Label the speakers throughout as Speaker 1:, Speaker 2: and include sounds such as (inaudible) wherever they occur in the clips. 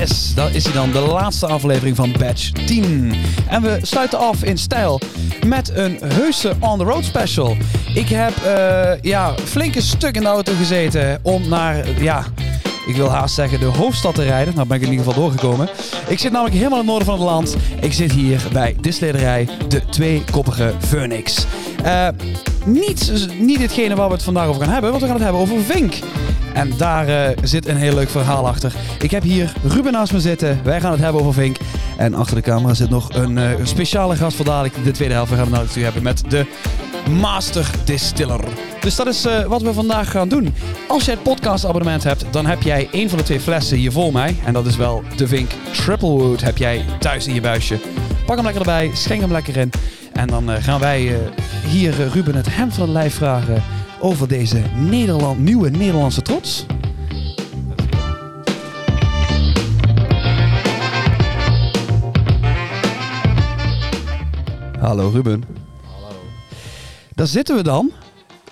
Speaker 1: Yes, dat is hij dan, de laatste aflevering van Batch 10. En we sluiten af in stijl met een heuse on-the-road special. Ik heb uh, ja, flinke stuk in de auto gezeten om naar, ja, ik wil haast zeggen de hoofdstad te rijden. Nou ben ik in ieder geval doorgekomen. Ik zit namelijk helemaal in het noorden van het land. Ik zit hier bij de slederij, de tweekoppige Phoenix. Uh, niet, niet hetgene waar we het vandaag over gaan hebben, want we gaan het hebben over Vink. En daar uh, zit een heel leuk verhaal achter. Ik heb hier Ruben naast me zitten. Wij gaan het hebben over Vink. En achter de camera zit nog een uh, speciale gast voor dadelijk. De tweede helft. We gaan het natuurlijk hebben met de Master Distiller. Dus dat is uh, wat we vandaag gaan doen. Als jij het podcast abonnement hebt, dan heb jij een van de twee flessen hier voor mij. En dat is wel de Vink Triplewood. Heb jij thuis in je buisje. Pak hem lekker erbij, schenk hem lekker in. En dan gaan wij hier Ruben het hem van het lijf vragen over deze Nederland, nieuwe Nederlandse trots. Hallo Ruben.
Speaker 2: Hallo.
Speaker 1: Daar zitten we dan.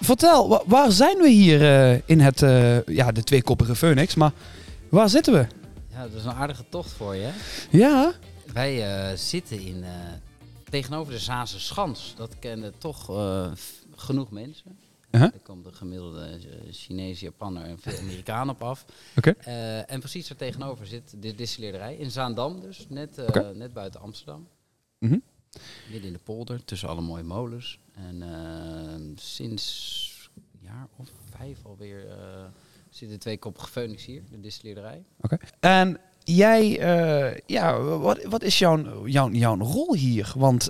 Speaker 1: Vertel, waar zijn we hier uh, in het, uh, ja, de tweekoppige Phoenix, maar waar zitten we?
Speaker 2: Ja, dat is een aardige tocht voor je.
Speaker 1: Ja.
Speaker 2: Wij uh, zitten in, tegenover de Zaanse Schans. Dat kennen toch genoeg mensen. Uh -huh. Er komt de gemiddelde eh, Chinese, Japaner en veel Amerikanen op af.
Speaker 1: Okay.
Speaker 2: Uh, en precies er tegenover zit de distilleerderij in Zaandam, dus net, uh, okay. net buiten Amsterdam.
Speaker 1: Mm -hmm.
Speaker 2: Midden in de polder, tussen alle mooie molens. En sinds een jaar of vijf alweer zitten twee koppige Phoenix hier, de distilleerderij.
Speaker 1: Oké. Okay. En jij, ja, wat, wat is jouw, jouw, jouw rol hier? Want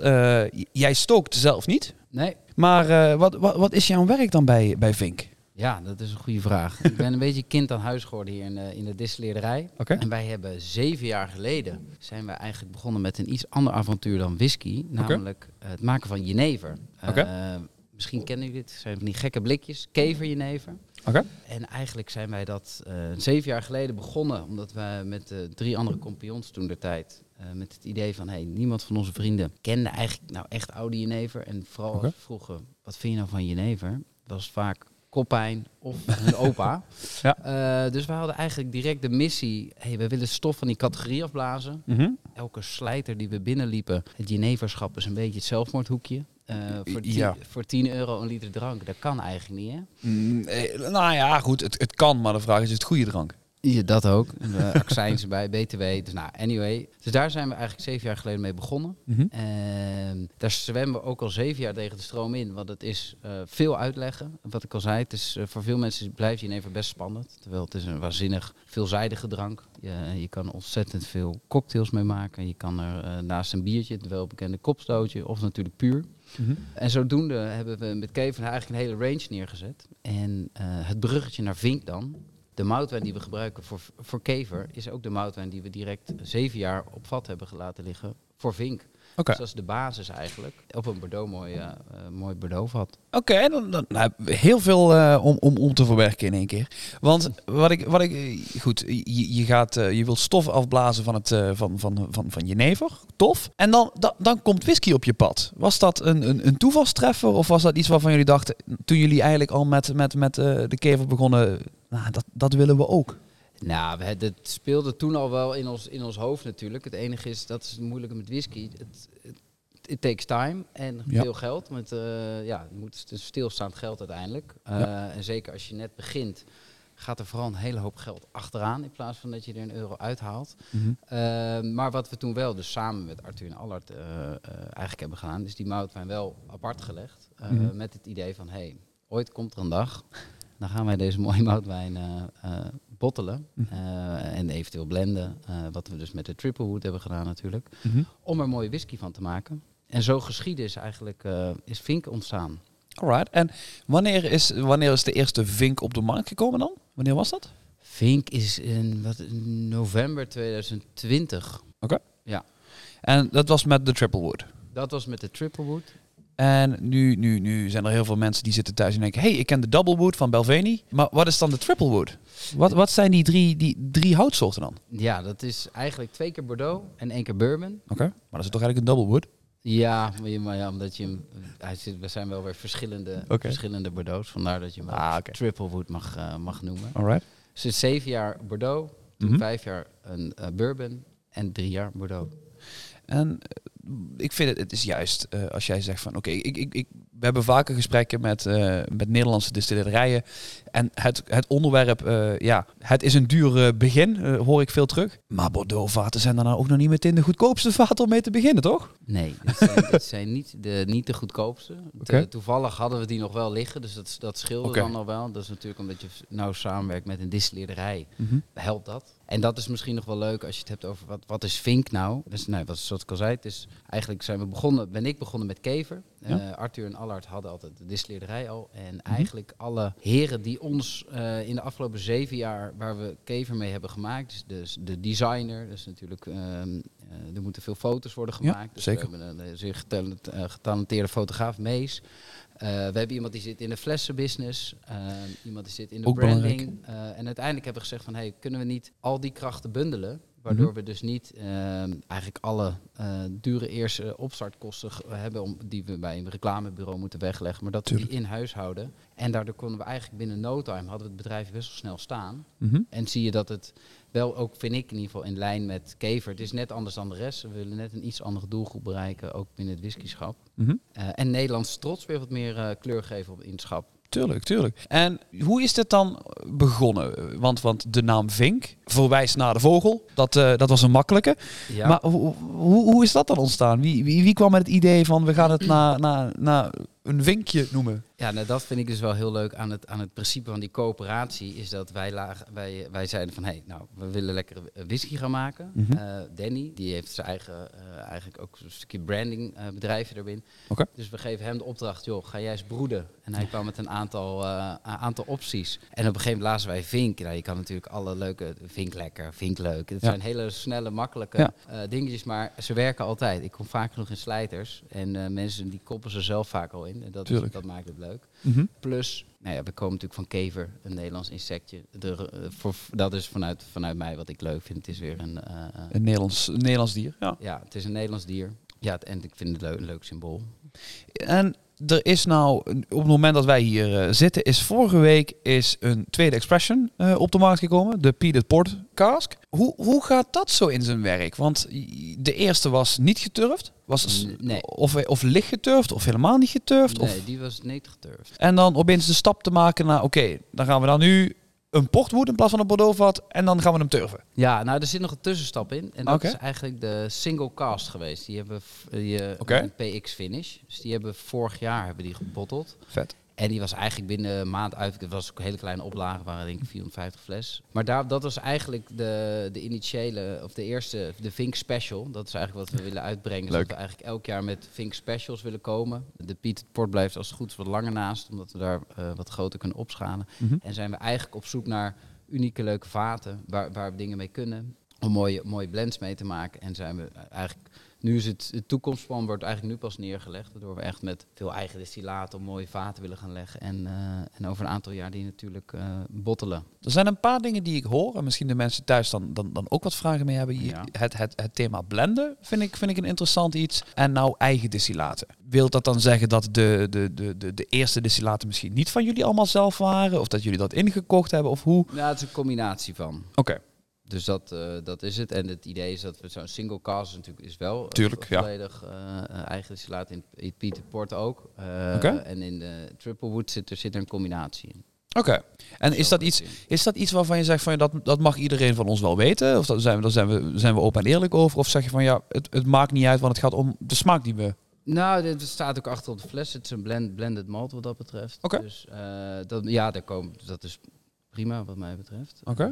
Speaker 1: jij stookt zelf niet.
Speaker 2: Nee.
Speaker 1: Maar uh, wat, wat, wat is jouw werk dan bij, bij Vink?
Speaker 2: Ja, dat is een goede vraag. ik ben een (laughs) beetje kind aan huis geworden hier in de, in de distilleerderij.
Speaker 1: Okay.
Speaker 2: En wij hebben zeven jaar geleden zijn wij eigenlijk begonnen met een iets ander avontuur dan whisky. Namelijk okay. het maken van jenever.
Speaker 1: Okay.
Speaker 2: Uh, misschien kennen jullie dit. zijn van die gekke blikjes. Kever jenever.
Speaker 1: Okay.
Speaker 2: En eigenlijk zijn wij dat uh, zeven jaar geleden begonnen. Omdat we met uh, drie andere kompions toen de tijd uh, met het idee van, hey, niemand van onze vrienden kende eigenlijk nou echt oude jenever. En vooral als we vroegen, wat vind je nou van jenever? Was vaak koppijn of hun (laughs) opa.
Speaker 1: Ja.
Speaker 2: Uh, dus we hadden eigenlijk direct de missie, hey, we willen stof van die categorie afblazen.
Speaker 1: Mhm.
Speaker 2: Elke slijter die we binnenliepen, het jeneverschap is een beetje het zelfmoordhoekje. Uh, voor, 10,
Speaker 1: Ja.
Speaker 2: voor 10 euro een liter drank, dat kan eigenlijk niet, hè?
Speaker 1: Mm, eh, nou ja, goed, het, het kan, maar de vraag is, is het goede drank?
Speaker 2: Ja, dat ook. De accijns (laughs) erbij, BTW. Dus nou, anyway. Dus daar zijn we eigenlijk zeven jaar geleden mee begonnen.
Speaker 1: Mhm.
Speaker 2: En daar zwemmen we ook al zeven jaar tegen de stroom in. Want het is uh, veel uitleggen. Wat ik al zei, het is, uh, voor veel mensen blijft je even best spannend. Terwijl het is een waanzinnig veelzijdige drank. Je, je kan ontzettend veel cocktails mee maken. Je kan er naast een biertje, het welbekende kopstootje, of natuurlijk puur.
Speaker 1: Mhm.
Speaker 2: En zodoende hebben we met Kevin eigenlijk een hele range neergezet. En het bruggetje naar Vink dan, de moutwijn die we gebruiken voor, voor kever is ook de moutwijn die we direct zeven jaar op vat hebben gelaten liggen voor vink. Dus dat is de basis eigenlijk. Op een Bordeaux mooi, uh, mooi Bordeaux vat.
Speaker 1: Oké, okay, dan, dan nou, heel veel uh, om, om, om te verwerken in één keer. Want wat ik, wat ik goed, je, je gaat, je wilt stof afblazen van het van, van, van, van jenever, tof. En dan, dan, dan komt whisky op je pad. Was dat een, een, een toevalstreffer of was dat iets waarvan jullie dachten toen jullie eigenlijk al met, met, met de kever begonnen? Nou, dat, dat willen we ook.
Speaker 2: Nou, het, het speelde toen al wel in ons, in ons hoofd natuurlijk. Het enige is, dat is het moeilijke met whisky. Het, het it takes time en
Speaker 1: Ja.
Speaker 2: veel geld. Want uh, ja, het moet het is stilstaand geld uiteindelijk. Uh,
Speaker 1: Ja.
Speaker 2: En zeker als je net begint, gaat er vooral een hele hoop geld achteraan. In plaats van dat je er een euro uithaalt.
Speaker 1: Mhm.
Speaker 2: Uh, maar wat we toen wel, dus samen met Arthur en Allard, eigenlijk hebben gedaan, is die moutwijn wel apart gelegd.
Speaker 1: Mhm.
Speaker 2: Met het idee van, hey, ooit komt er een dag, dan gaan wij deze mooie moutwijn bottelen
Speaker 1: Mhm.
Speaker 2: uh, en eventueel blenden. Uh, wat we dus met de Triplewood hebben gedaan natuurlijk.
Speaker 1: Mhm.
Speaker 2: Om er mooie whisky van te maken. En zo geschieden is eigenlijk, uh, is Vink ontstaan.
Speaker 1: Alright. En wanneer is, wanneer is de eerste vink op de markt gekomen dan? Wanneer was dat?
Speaker 2: Vink is in wat, november 2020.
Speaker 1: En dat was met de Triplewood.
Speaker 2: Dat was met de Triplewood.
Speaker 1: En nu, nu, nu zijn er heel veel mensen die zitten thuis en denken... hey, ik ken de Doublewood van Belveni. Maar wat is dan de Triplewood? Wat, wat zijn die drie, die drie houtsoorten dan?
Speaker 2: Ja, dat is eigenlijk twee keer Bordeaux en één keer Bourbon.
Speaker 1: Oké. Maar dat is toch eigenlijk een Doublewood?
Speaker 2: Ja, maar, ja, omdat je hem... Hij zit, we zijn wel weer verschillende, verschillende Bordeaux's. Vandaar dat je hem
Speaker 1: Ah,
Speaker 2: ook
Speaker 1: oké.
Speaker 2: Triplewood mag, uh, mag noemen.
Speaker 1: Alright.
Speaker 2: Dus het zeven jaar Bordeaux, Toen
Speaker 1: Mhm.
Speaker 2: vijf jaar een eh, bourbon en drie jaar Bordeaux.
Speaker 1: En eh, ik vind het, het is juist eh, als jij zegt van oké, ik, ik, ik, we hebben vaker gesprekken met, eh, met Nederlandse distillerijen. En het, het onderwerp, eh, ja, het is een duur eh, begin, hoor ik veel terug. Maar Bordeaux vaten zijn daarna ook nog niet meteen de goedkoopste vaten om mee te beginnen, toch?
Speaker 2: Nee, dit zijn, (laughs) dit zijn niet, de, niet de goedkoopste. Toevallig hadden we die nog wel liggen, dus dat, dat scheelde dan nog wel. Dat is natuurlijk omdat je nauw samenwerkt met een distilleerderij. helpt dat. En dat is misschien nog wel leuk als je het hebt over wat, wat is Vink nou? Dus nou, wat, zoals ik al zei, het is, eigenlijk zijn we begonnen, ben ik begonnen met kever.
Speaker 1: Ja. Mhm.
Speaker 2: Eh, Arthur en Allard hadden altijd de distilleerderij al. En eigenlijk alle heren die ons eh, in de afgelopen zeven jaar waar we kever mee hebben gemaakt, dus, dus de designer, dus natuurlijk, ehm, eh, er moeten veel foto's worden
Speaker 1: Ja,
Speaker 2: gemaakt. dus
Speaker 1: zeker.
Speaker 2: we hebben een, zeer getalent- getalenteerde fotograaf, Mees. We hebben iemand die zit in de flessenbusiness, eh, iemand die zit in de
Speaker 1: Ook
Speaker 2: branding. en uiteindelijk hebben we gezegd van, hey, kunnen we niet al die krachten bundelen? Waardoor
Speaker 1: Mhm.
Speaker 2: we dus niet ehm, eigenlijk alle eh, dure eerste opstartkosten hebben om, die we bij een reclamebureau moeten wegleggen, maar dat we die in huis houden. En daardoor konden we eigenlijk binnen no time hadden we het bedrijf best wel snel staan.
Speaker 1: Mhm.
Speaker 2: En zie je dat het wel ook, vind ik in ieder geval, in lijn met Kever. Het is net anders dan de rest. We willen net een iets andere doelgroep bereiken, ook binnen het whiskyschap. Eh, en Nederlands trots weer wat meer eh, kleur geven op in het schap.
Speaker 1: Tuurlijk, tuurlijk. En hoe is dit dan begonnen? Want, want de naam Vink verwijst naar de vogel. Dat, eh, dat was een makkelijke.
Speaker 2: Ja.
Speaker 1: Maar hoe, hoe, hoe is dat dan ontstaan? Wie, wie, wie kwam met het idee van we gaan het naar, naar, naar een vinkje noemen?
Speaker 2: Ja, nou, dat vind ik dus wel heel leuk aan het, aan het principe van die coöperatie. Is dat wij, lagen, wij, wij zeiden van, hé, hey, nou, we willen lekker whisky gaan maken.
Speaker 1: Mhm.
Speaker 2: Eh, Danny, die heeft zijn eigen, eh, eigenlijk ook een stukje branding eh, bedrijfje erin.
Speaker 1: Oké.
Speaker 2: Dus we geven hem de opdracht, joh, ga jij eens broeden. En hij kwam met een aantal, een aantal opties. En op een gegeven moment lazen wij Vink. Nou, je kan natuurlijk alle leuke, Vink lekker, Vink leuk. Het
Speaker 1: Ja.
Speaker 2: zijn hele snelle, makkelijke
Speaker 1: Ja.
Speaker 2: dingetjes, maar ze werken altijd. Ik kom vaak genoeg in slijters en mensen die koppen ze zelf vaak al in. En dat, is, dat maakt het leuk.
Speaker 1: Mhm.
Speaker 2: Plus, nou ja, we komen natuurlijk van kever, een Nederlands insectje. De, eh, voor, dat is vanuit, vanuit mij wat ik leuk vind. Het is weer een, eh, eh,
Speaker 1: Een Nederlands, een Nederlands dier. Ja.
Speaker 2: ja, het is een Nederlands dier. Ja, en ik vind het leuk, een leuk symbool.
Speaker 1: En er is nou, op het moment dat wij hier eh, zitten, is vorige week is een tweede expression eh, op de markt gekomen. De Peated Port Cask. Hoe, hoe gaat dat zo in zijn werk? Want de eerste was niet geturfd. Was,
Speaker 2: nee.
Speaker 1: Of, of licht geturfd, of helemaal niet geturfd. Of,
Speaker 2: Nee, die was niet geturfd.
Speaker 1: en dan opeens de stap te maken naar, oké, dan gaan we dan nu een portwood in plaats van een Bordeauxvat. En dan gaan we hem turven.
Speaker 2: Ja, nou, er zit nog een tussenstap in. En dat is eigenlijk de single cast geweest. Die hebben die, eh, een PX finish. Dus die hebben vorig jaar hebben die gebotteld.
Speaker 1: Vet.
Speaker 2: En die was eigenlijk binnen een maand uit. Het was ook een hele kleine oplage, waren denk ik 450 fles. Maar daar, dat was eigenlijk de, de initiële, of de eerste, de Vink Special. Dat is eigenlijk wat we willen uitbrengen. Dus. Dat we eigenlijk elk jaar met Vink Specials willen komen. De Piet Port blijft als het goed is wat langer naast, omdat we daar eh, wat groter kunnen opschalen.
Speaker 1: Mhm.
Speaker 2: En zijn we eigenlijk op zoek naar unieke leuke vaten waar, waar we dingen mee kunnen. Om mooie, mooie blends mee te maken. En zijn we eigenlijk, nu is het, het toekomstplan wordt eigenlijk nu pas neergelegd. Waardoor we echt met veel eigen destillaten mooie vaten willen gaan leggen. En, eh, en over een aantal jaar die natuurlijk eh, bottelen.
Speaker 1: Er zijn een paar dingen die ik hoor. En misschien de mensen thuis dan, dan, dan ook wat vragen mee hebben. Hier.
Speaker 2: Ja.
Speaker 1: Het, het, het thema blenden vind ik, vind ik een interessant iets. En nou eigen distillaten. Wil dat dan zeggen dat de, de, de, de, de eerste distillaten misschien niet van jullie allemaal zelf waren? Of dat jullie dat ingekocht hebben? Of hoe?
Speaker 2: Nou, het is een combinatie van.
Speaker 1: Oké.
Speaker 2: Dus dat, eh, dat is het. En het idee is dat we zo'n single cast natuurlijk is wel eh,
Speaker 1: Tuurlijk,
Speaker 2: vo-
Speaker 1: ja.
Speaker 2: volledig eh, eigen distillaat in, in Peter Port ook. En in de Triple Wood zit er, zit er een combinatie in.
Speaker 1: Oké. En is dat, iets, is dat iets waarvan je zegt van ja, dat, dat mag iedereen van ons wel weten? Of dat zijn we, daar zijn we, zijn we open en eerlijk over? Of zeg je van ja, het, het maakt niet uit, want het gaat om de smaak die we.
Speaker 2: Nou, dit staat ook achter op de fles. Het is een blend, blended malt wat dat betreft.
Speaker 1: Oké.
Speaker 2: Dus dat, ja, daar komen, dat is prima wat mij betreft.
Speaker 1: Oké.
Speaker 2: Eh,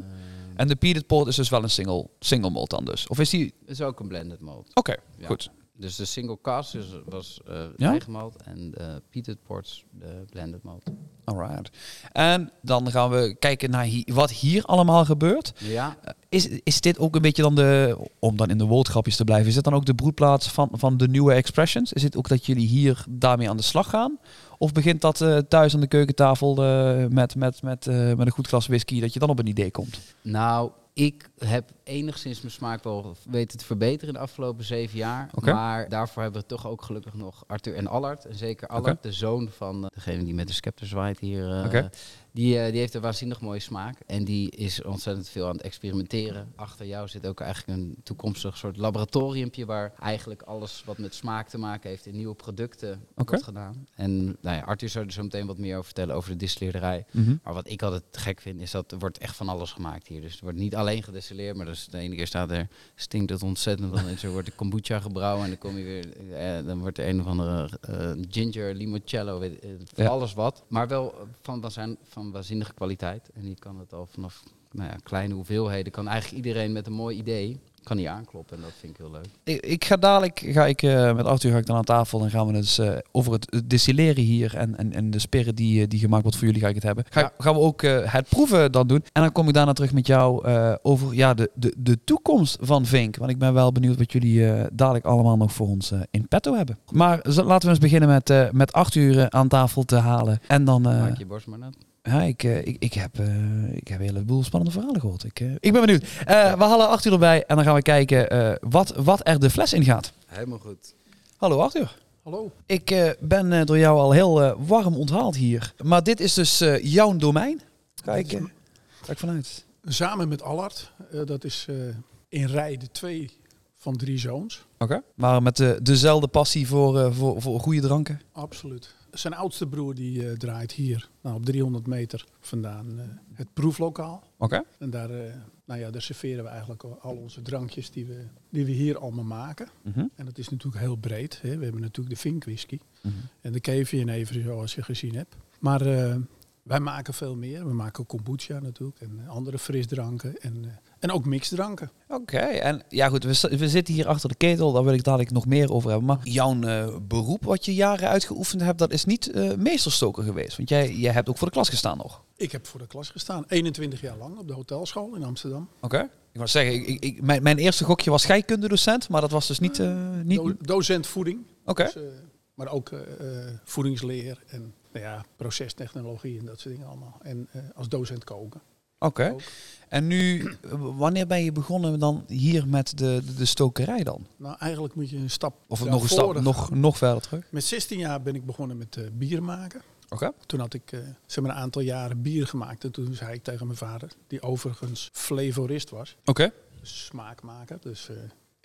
Speaker 1: En de Peated Port is dus wel een single, single malt dan dus? Of is die...
Speaker 2: Is ook een blended malt.
Speaker 1: Oké,
Speaker 2: Ja.
Speaker 1: goed.
Speaker 2: Dus de single cast is, was eh
Speaker 1: Ja?
Speaker 2: eigen malt en de peated ports de blended malt.
Speaker 1: Alright. En dan gaan we kijken naar hi- wat hier allemaal gebeurt.
Speaker 2: Ja,
Speaker 1: Eh, Is, is dit ook een beetje dan de, om dan in de woordgrapjes te blijven, is dit dan ook de broedplaats van, van de nieuwe expressions? Is het ook dat jullie hier daarmee aan de slag gaan? Of begint dat eh, thuis aan de keukentafel eh, met, met, met, eh, met een goed glas whisky, dat je dan op een idee komt?
Speaker 2: nou, ik heb enigszins mijn smaak wel weten te verbeteren in de afgelopen zeven jaar. Maar daarvoor hebben we toch ook gelukkig nog Arthur en Allard. En zeker Allard, de zoon van eh, degene die met de scepter zwaait hier.
Speaker 1: Oké.
Speaker 2: Die, eh, die heeft een waanzinnig mooie smaak. En die is ontzettend veel aan het experimenteren. Achter jou zit ook eigenlijk een toekomstig soort laboratoriumpje... waar eigenlijk alles wat met smaak te maken heeft... in nieuwe producten wordt gedaan. En nou ja, Arthur zou er zo meteen wat meer over vertellen over de distilleerderij.
Speaker 1: Mhm.
Speaker 2: Maar wat ik altijd gek vind, is dat er wordt echt van alles gemaakt hier. Dus er wordt niet alleen gedestilleerd, maar dus de ene keer staat er... stinkt het ontzettend, dan is er wordt de kombucha gebrouwen... en dan kom je weer... eh, dan wordt er een of andere eh, ginger, limoncello, weet, eh, van
Speaker 1: Ja.
Speaker 2: alles wat. Maar wel eh, van, wazijn- van waanzinnige kwaliteit. En die kan het al vanaf nou ja, kleine hoeveelheden... kan eigenlijk iedereen met een mooi idee... kan hier aankloppen en dat vind ik heel leuk.
Speaker 1: Ik, ik ga dadelijk, ga ik, eh, met Arthur ga ik dan aan tafel en gaan we dus eh, over het, het distilleren hier en, en, en de spirit die, eh, die gemaakt wordt voor jullie ga ik het hebben. Ga,
Speaker 2: Ja.
Speaker 1: Gaan we ook het proeven dan doen. En dan kom ik daarna terug met jou over ja, de, de, de toekomst van Vink. Want ik ben wel benieuwd wat jullie dadelijk allemaal nog voor ons in petto hebben. Maar laten we eens beginnen met, met Arthur aan tafel te halen. En dan...
Speaker 2: Maak je borst maar nat.
Speaker 1: Ja, ik, eh, ik, ik, heb, eh, ik heb een heleboel spannende verhalen gehoord. Ik, eh, ik ben benieuwd. Eh, we halen Arthur erbij en dan gaan we kijken eh, wat, wat er de fles in gaat.
Speaker 2: Helemaal goed.
Speaker 1: Hallo Arthur.
Speaker 3: Hallo.
Speaker 1: Ik eh, ben door jou al heel warm onthaald hier. Maar dit is dus eh, jouw domein. Ga ik, ga ik vanuit.
Speaker 3: Samen met Allard, eh, dat is eh, in rij de twee van drie zoons.
Speaker 1: Oké. Maar met de, dezelfde passie voor, eh, voor, voor goede dranken.
Speaker 3: Absoluut. Zijn oudste broer die eh, draait hier, nou, op 300 meter vandaan, eh, het proeflokaal.
Speaker 1: Oké.
Speaker 3: En daar, eh, nou ja, daar serveren we eigenlijk al onze drankjes die we, die we hier allemaal maken.
Speaker 1: Mhm.
Speaker 3: En dat is natuurlijk heel breed. Hè. We hebben natuurlijk de Vink whisky
Speaker 1: Mhm.
Speaker 3: en de Kevianever zoals je gezien hebt. Maar wij maken veel meer. We maken kombucha natuurlijk en andere frisdranken en, eh, en ook mixdranken.
Speaker 1: Oké, en ja goed, we, zitten hier achter de ketel, daar wil ik dadelijk nog meer over hebben. Maar jouw eh, beroep wat je jaren uitgeoefend hebt, dat is niet eh, meesterstoker geweest. Want jij, jij hebt ook voor de klas gestaan nog.
Speaker 3: Ik heb voor de klas gestaan, 21 jaar lang op de hotelschool in Amsterdam.
Speaker 1: Oké. Ik wou zeggen, ik, ik, mijn, mijn eerste gokje was scheikundedocent, maar dat was dus niet... eh, niet...
Speaker 3: Do- docent voeding,
Speaker 1: Oké.
Speaker 3: dus, eh, maar ook eh, eh, voedingsleer en nou ja, procestechnologie en dat soort dingen allemaal. En eh, als docent koken.
Speaker 1: Oké. En nu, (clears throat) wanneer ben je begonnen dan hier met de, de, de stokerij dan?
Speaker 3: Nou, eigenlijk moet je een stap
Speaker 1: Of nog een stap, nog, nog verder terug?
Speaker 3: Met 16 jaar ben ik begonnen met eh, bier maken.
Speaker 1: Oké.
Speaker 3: Toen had ik eh, zeg maar een aantal jaren bier gemaakt. En toen zei ik tegen mijn vader, die overigens flavorist was,
Speaker 1: Oké.
Speaker 3: dus smaakmaker, dus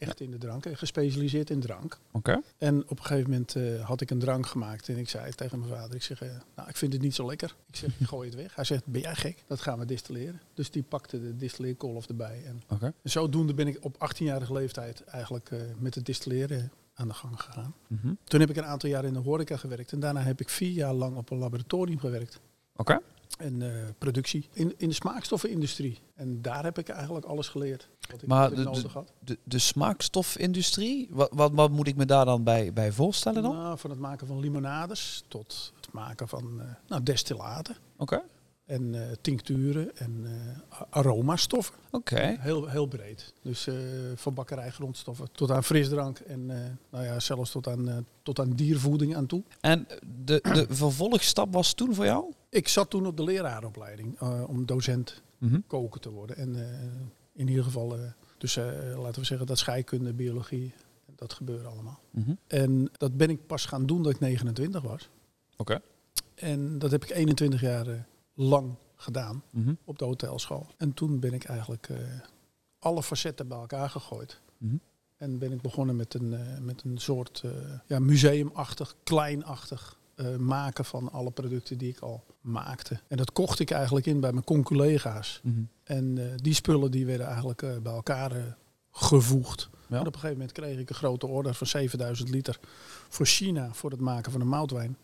Speaker 3: echt in de drank, en gespecialiseerd in drank.
Speaker 1: Oké.
Speaker 3: En op een gegeven moment eh, had ik een drank gemaakt en ik zei tegen mijn vader, ik zeg, eh, nou ik vind het niet zo lekker. Ik zeg, (laughs) gooi het weg. Hij zegt, ben jij gek? Dat gaan we distilleren. Dus die pakte de distilleerkolf erbij. En,
Speaker 1: Oké.
Speaker 3: en zodoende ben ik op 18-jarige leeftijd eigenlijk eh, met het distilleren aan de gang gegaan.
Speaker 1: Mhm.
Speaker 3: Toen heb ik een aantal jaar in de horeca gewerkt en daarna heb ik vier jaar lang op een laboratorium gewerkt.
Speaker 1: Oké.
Speaker 3: En eh, productie in, in de smaakstoffenindustrie. En daar heb ik eigenlijk alles geleerd wat ik,
Speaker 1: Maar
Speaker 3: wat ik
Speaker 1: de-
Speaker 3: nodig had.
Speaker 1: De, de smaakstofindustrie, wat, wat, wat moet ik me daar dan bij, bij voorstellen dan?
Speaker 3: Nou, van het maken van limonades tot het maken van eh, nou, destillaten.
Speaker 1: Oké.
Speaker 3: En eh, tincturen en eh, a- aromastoffen.
Speaker 1: Oké.
Speaker 3: Heel, heel breed. Dus eh, van bakkerijgrondstoffen tot aan frisdrank en eh, nou ja, zelfs tot aan, eh, tot aan diervoeding aan toe.
Speaker 1: En de, de vervolgstap was toen voor jou?
Speaker 3: Ik zat toen op de leraaropleiding eh, om docent
Speaker 1: Mhm.
Speaker 3: koken te worden. En eh, in ieder geval, eh, dus eh, laten we zeggen dat scheikunde, biologie, dat gebeurde allemaal.
Speaker 1: Mhm.
Speaker 3: En dat ben ik pas gaan doen dat ik 29 was.
Speaker 1: Oké.
Speaker 3: En dat heb ik 21 jaar eh, lang gedaan
Speaker 1: Mhm.
Speaker 3: op de hotelschool. En toen ben ik eigenlijk eh, alle facetten bij elkaar gegooid.
Speaker 1: Mhm.
Speaker 3: En ben ik begonnen met een, eh, met een soort eh, ja, museumachtig, kleinachtig maken van alle producten die ik al maakte. En dat kocht ik eigenlijk in bij mijn conculega's.
Speaker 1: Mhm.
Speaker 3: En die spullen die werden eigenlijk bij elkaar gevoegd.
Speaker 1: Ja.
Speaker 3: En op een gegeven moment kreeg ik een grote order van 7000 liter voor China voor het maken van een moutwijn.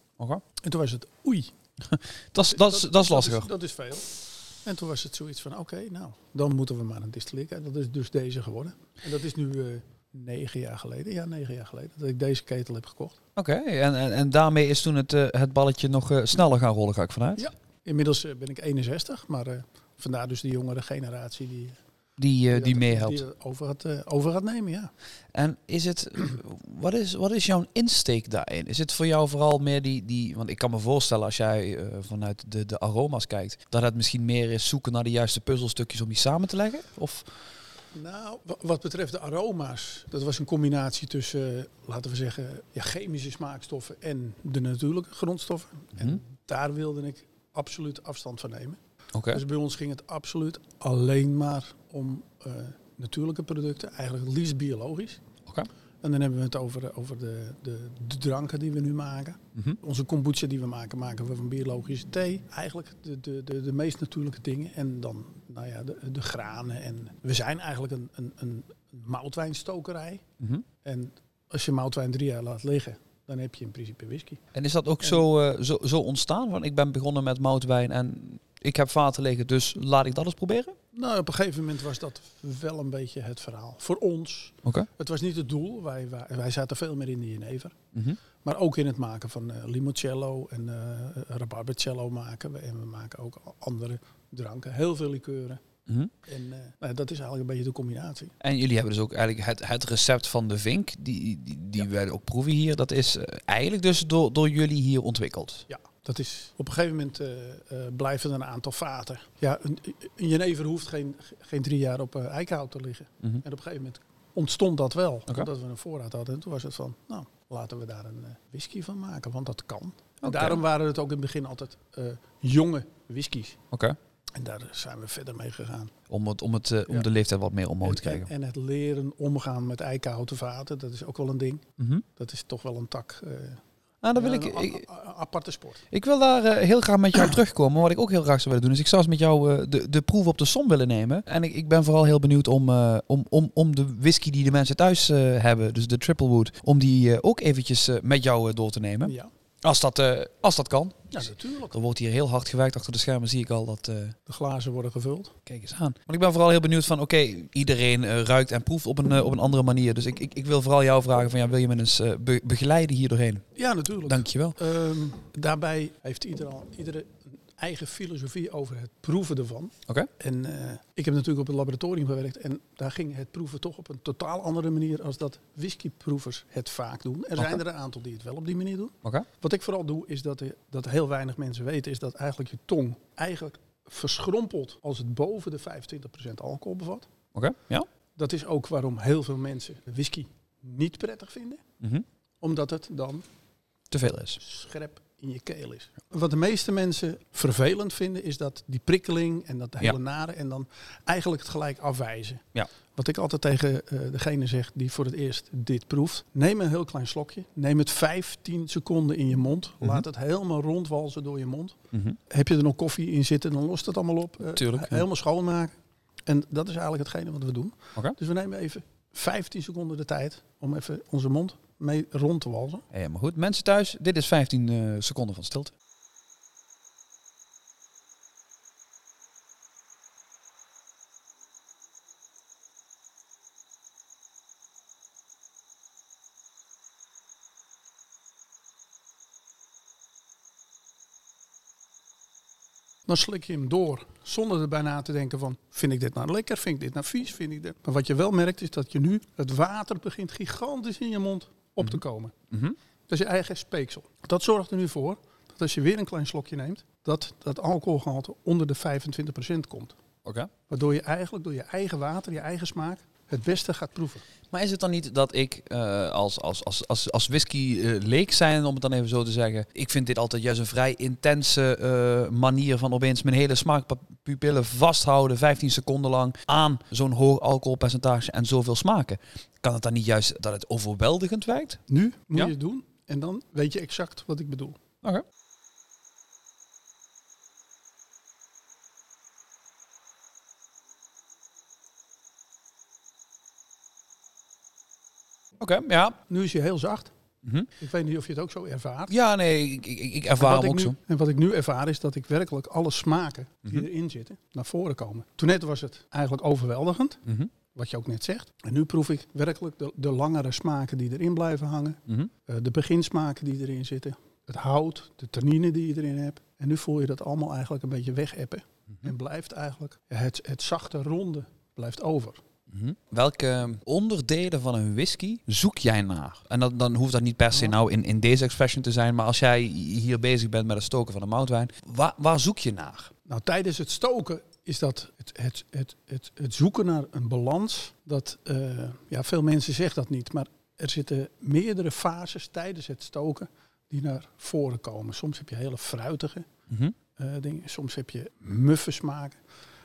Speaker 3: En toen was het oei. (laughs)
Speaker 1: Dat is- dat is- dat is lastiger.
Speaker 3: Dat is, veel. En toen was het zoiets van oké, nou, dan moeten we maar een distilleer. En dat is dus deze geworden. En dat is nu eh, negen jaar geleden. Ja, negen jaar geleden dat ik deze ketel heb gekocht.
Speaker 1: Oké, en, en, en daarmee is toen het, eh, het balletje nog eh, sneller gaan rollen, ga ik vanuit.
Speaker 3: Ja. Inmiddels ben ik 61, maar vandaar dus de jongere generatie die,
Speaker 1: Die, eh, die meehelpt.
Speaker 3: die het over, gaat, eh, over gaat nemen. Ja.
Speaker 1: En is het, (clears throat) wat is, wat is jouw insteek daarin? Is het voor jou vooral meer die, die want ik kan me voorstellen als jij eh, vanuit de, de aroma's kijkt, dat het misschien meer is zoeken naar de juiste puzzelstukjes om die samen te leggen? Of,
Speaker 3: Nou, wa- wat betreft de aroma's, dat was een combinatie tussen, laten we zeggen, ja, chemische smaakstoffen en de natuurlijke grondstoffen.
Speaker 1: Mhm.
Speaker 3: En daar wilde ik absoluut afstand van nemen. Dus bij ons ging het absoluut alleen maar om eh, natuurlijke producten, eigenlijk het liefst biologisch.
Speaker 1: Oké.
Speaker 3: En dan hebben we het over, over de, de, de dranken die we nu maken.
Speaker 1: Mhm.
Speaker 3: Onze kombucha die we maken, maken we van biologische thee. Eigenlijk de, de, de, de meest natuurlijke dingen. En dan nou ja, de, de granen. En we zijn eigenlijk een, een, een moutwijnstokerij.
Speaker 1: Mhm.
Speaker 3: En als je moutwijn drie jaar laat liggen, dan heb je in principe whisky.
Speaker 1: En is dat ook zo, eh, zo, zo ontstaan? Want ik ben begonnen met moutwijn en ik heb vaten liggen, dus laat ik dat eens proberen?
Speaker 3: Nou, op een gegeven moment was dat wel een beetje het verhaal. Voor ons.
Speaker 1: Oké.
Speaker 3: Het was niet het doel. Wij, wij, wij zaten veel meer in de jenever.
Speaker 1: Mhm.
Speaker 3: Maar ook in het maken van eh, limoncello en eh rabarbercello maken we. En we maken ook andere dranken. Heel veel likeuren.
Speaker 1: Mhm.
Speaker 3: En eh, nou, dat is eigenlijk een beetje de combinatie.
Speaker 1: En jullie hebben dus ook eigenlijk het, het recept van de vink, die, die, die
Speaker 3: Ja.
Speaker 1: wij ook proeven hier, dat is eigenlijk dus door, door jullie hier ontwikkeld.
Speaker 3: Ja, dat is op een gegeven moment eh, eh, blijven er een aantal vaten. Ja, een, een jenever hoeft geen, geen drie jaar op eh, eikenhout te liggen.
Speaker 1: Mhm.
Speaker 3: En op een gegeven moment ontstond dat wel. Omdat we een voorraad hadden. En toen was het van, nou, laten we daar een eh, whisky van maken. Want dat kan. En daarom waren het ook in het begin altijd eh, jonge whiskies.
Speaker 1: Oké.
Speaker 3: En daar zijn we verder mee gegaan.
Speaker 1: Om, het, om, het, eh, om
Speaker 3: Ja.
Speaker 1: de leeftijd wat meer omhoog te
Speaker 3: En,
Speaker 1: krijgen.
Speaker 3: en, en het leren omgaan met eikenhouten vaten, dat is ook wel een ding.
Speaker 1: Mhm.
Speaker 3: Dat is toch wel een tak. eh,
Speaker 1: Nou, dan wil
Speaker 3: ja,
Speaker 1: ik,
Speaker 3: aparte sport.
Speaker 1: ik wil daar eh, heel graag met jou terugkomen. Wat ik ook heel graag zou willen doen, is ik zou eens met jou eh, de, de proef op de som willen nemen. En ik, ik ben vooral heel benieuwd om, eh, om, om, om de whisky die de mensen thuis hebben, dus de Triple Wood, om die ook eventjes met jou door te nemen.
Speaker 3: Ja,
Speaker 1: Als dat, eh, als dat kan.
Speaker 3: ja natuurlijk.
Speaker 1: Er wordt hier heel hard gewerkt achter de schermen, zie ik al dat... eh,
Speaker 3: De glazen worden gevuld.
Speaker 1: Kijk eens aan. Want ik ben vooral heel benieuwd van, oké, iedereen eh, ruikt en proeft op een, op een andere manier. Dus ik, ik, ik wil vooral jou vragen van, ja, wil je me eens be- begeleiden hier doorheen?
Speaker 3: Ja, natuurlijk.
Speaker 1: Dankjewel.
Speaker 3: Ehm, daarbij heeft ieder al, iedere eigen filosofie over het proeven ervan.
Speaker 1: Oké.
Speaker 3: En eh, ik heb natuurlijk op het laboratorium gewerkt en daar ging het proeven toch op een totaal andere manier als dat whiskyproevers het vaak doen. Er zijn er een aantal die het wel op die manier doen.
Speaker 1: Oké.
Speaker 3: Wat ik vooral doe is dat, er- dat heel weinig mensen weten is dat eigenlijk je tong eigenlijk verschrompelt als het boven de 25% alcohol bevat.
Speaker 1: Oké, ja.
Speaker 3: Dat is ook waarom heel veel mensen whisky niet prettig vinden.
Speaker 1: Mhm.
Speaker 3: Omdat het dan
Speaker 1: Te veel is.
Speaker 3: scherp in je keel is. Wat de meeste mensen vervelend vinden, is dat die prikkeling en dat hele
Speaker 1: Ja.
Speaker 3: nare en dan eigenlijk het gelijk afwijzen.
Speaker 1: Ja.
Speaker 3: Wat ik altijd tegen eh, degene zeg die voor het eerst dit proeft, neem een heel klein slokje, neem het 15 seconden in je mond,
Speaker 1: Mhm.
Speaker 3: laat het helemaal rondwalzen door je mond.
Speaker 1: Mhm.
Speaker 3: Heb je er nog koffie in zitten, dan lost het allemaal op. Eh,
Speaker 1: Tuurlijk, ja.
Speaker 3: Helemaal schoonmaken. En dat is eigenlijk hetgene wat we doen.
Speaker 1: Oké.
Speaker 3: Dus we nemen even 15 seconden de tijd om even onze mond mee rond te walzen.
Speaker 1: Helemaal goed. Mensen thuis, dit is 15 eh, seconden van stilte.
Speaker 3: Dan slik je hem door zonder erbij na te denken van... vind ik dit nou lekker, vind ik dit nou vies, vind ik dit... Maar wat je wel merkt is dat je nu... het water begint gigantisch in je mond op te komen.
Speaker 1: Mhm.
Speaker 3: Dat is je eigen speeksel. Dat zorgt er nu voor dat als je weer een klein slokje neemt... dat dat alcoholgehalte onder de 25% komt.
Speaker 1: Oké.
Speaker 3: Waardoor je eigenlijk door je eigen water, je eigen smaak... het beste gaat proeven.
Speaker 1: Maar is het dan niet dat ik eh, als, als, als, als, als whisky eh, leek zijn, om het dan even zo te zeggen, ik vind dit altijd juist een vrij intense eh, manier van opeens mijn hele smaakpupillen vasthouden, 15 seconden lang, aan zo'n hoog alcoholpercentage en zoveel smaken. Kan het dan niet juist dat het overweldigend werkt?
Speaker 3: Nu moet
Speaker 1: Ja.
Speaker 3: je het doen en dan weet je exact wat ik bedoel.
Speaker 1: Oké. Oké, ja.
Speaker 3: Nu is hij heel zacht.
Speaker 1: Mhm.
Speaker 3: Ik weet niet of je het ook zo ervaart.
Speaker 1: Ja, nee, ik, ik, ik ervaar hem ook
Speaker 3: nu,
Speaker 1: zo.
Speaker 3: En wat ik nu ervaar is dat ik werkelijk alle smaken die
Speaker 1: Mhm.
Speaker 3: erin zitten naar voren komen. Toen net was het eigenlijk overweldigend,
Speaker 1: Mhm.
Speaker 3: Wat je ook net zegt. En nu proef ik werkelijk de, de langere smaken die erin blijven hangen.
Speaker 1: Mhm.
Speaker 3: eh, de beginsmaken die erin zitten. Het hout, de tannine die je erin hebt. En nu voel je dat allemaal eigenlijk een beetje wegeppen.
Speaker 1: Mhm.
Speaker 3: En blijft eigenlijk het, het zachte ronde blijft over.
Speaker 1: Mhm. Welke onderdelen van een whisky zoek jij naar? En dan, dan hoeft dat niet per se nou in, in deze expression te zijn, maar als jij hier bezig bent met het stoken van een moutwijn, waar, waar zoek je naar?
Speaker 3: Nou, tijdens het stoken is dat het, het, het, het, het zoeken naar een balans. Dat, eh, ja, veel mensen zeggen dat niet, maar er zitten meerdere fases tijdens het stoken die naar voren komen. Soms heb je hele fruitige
Speaker 1: Mhm.
Speaker 3: eh, dingen. Soms heb je muffe smaken.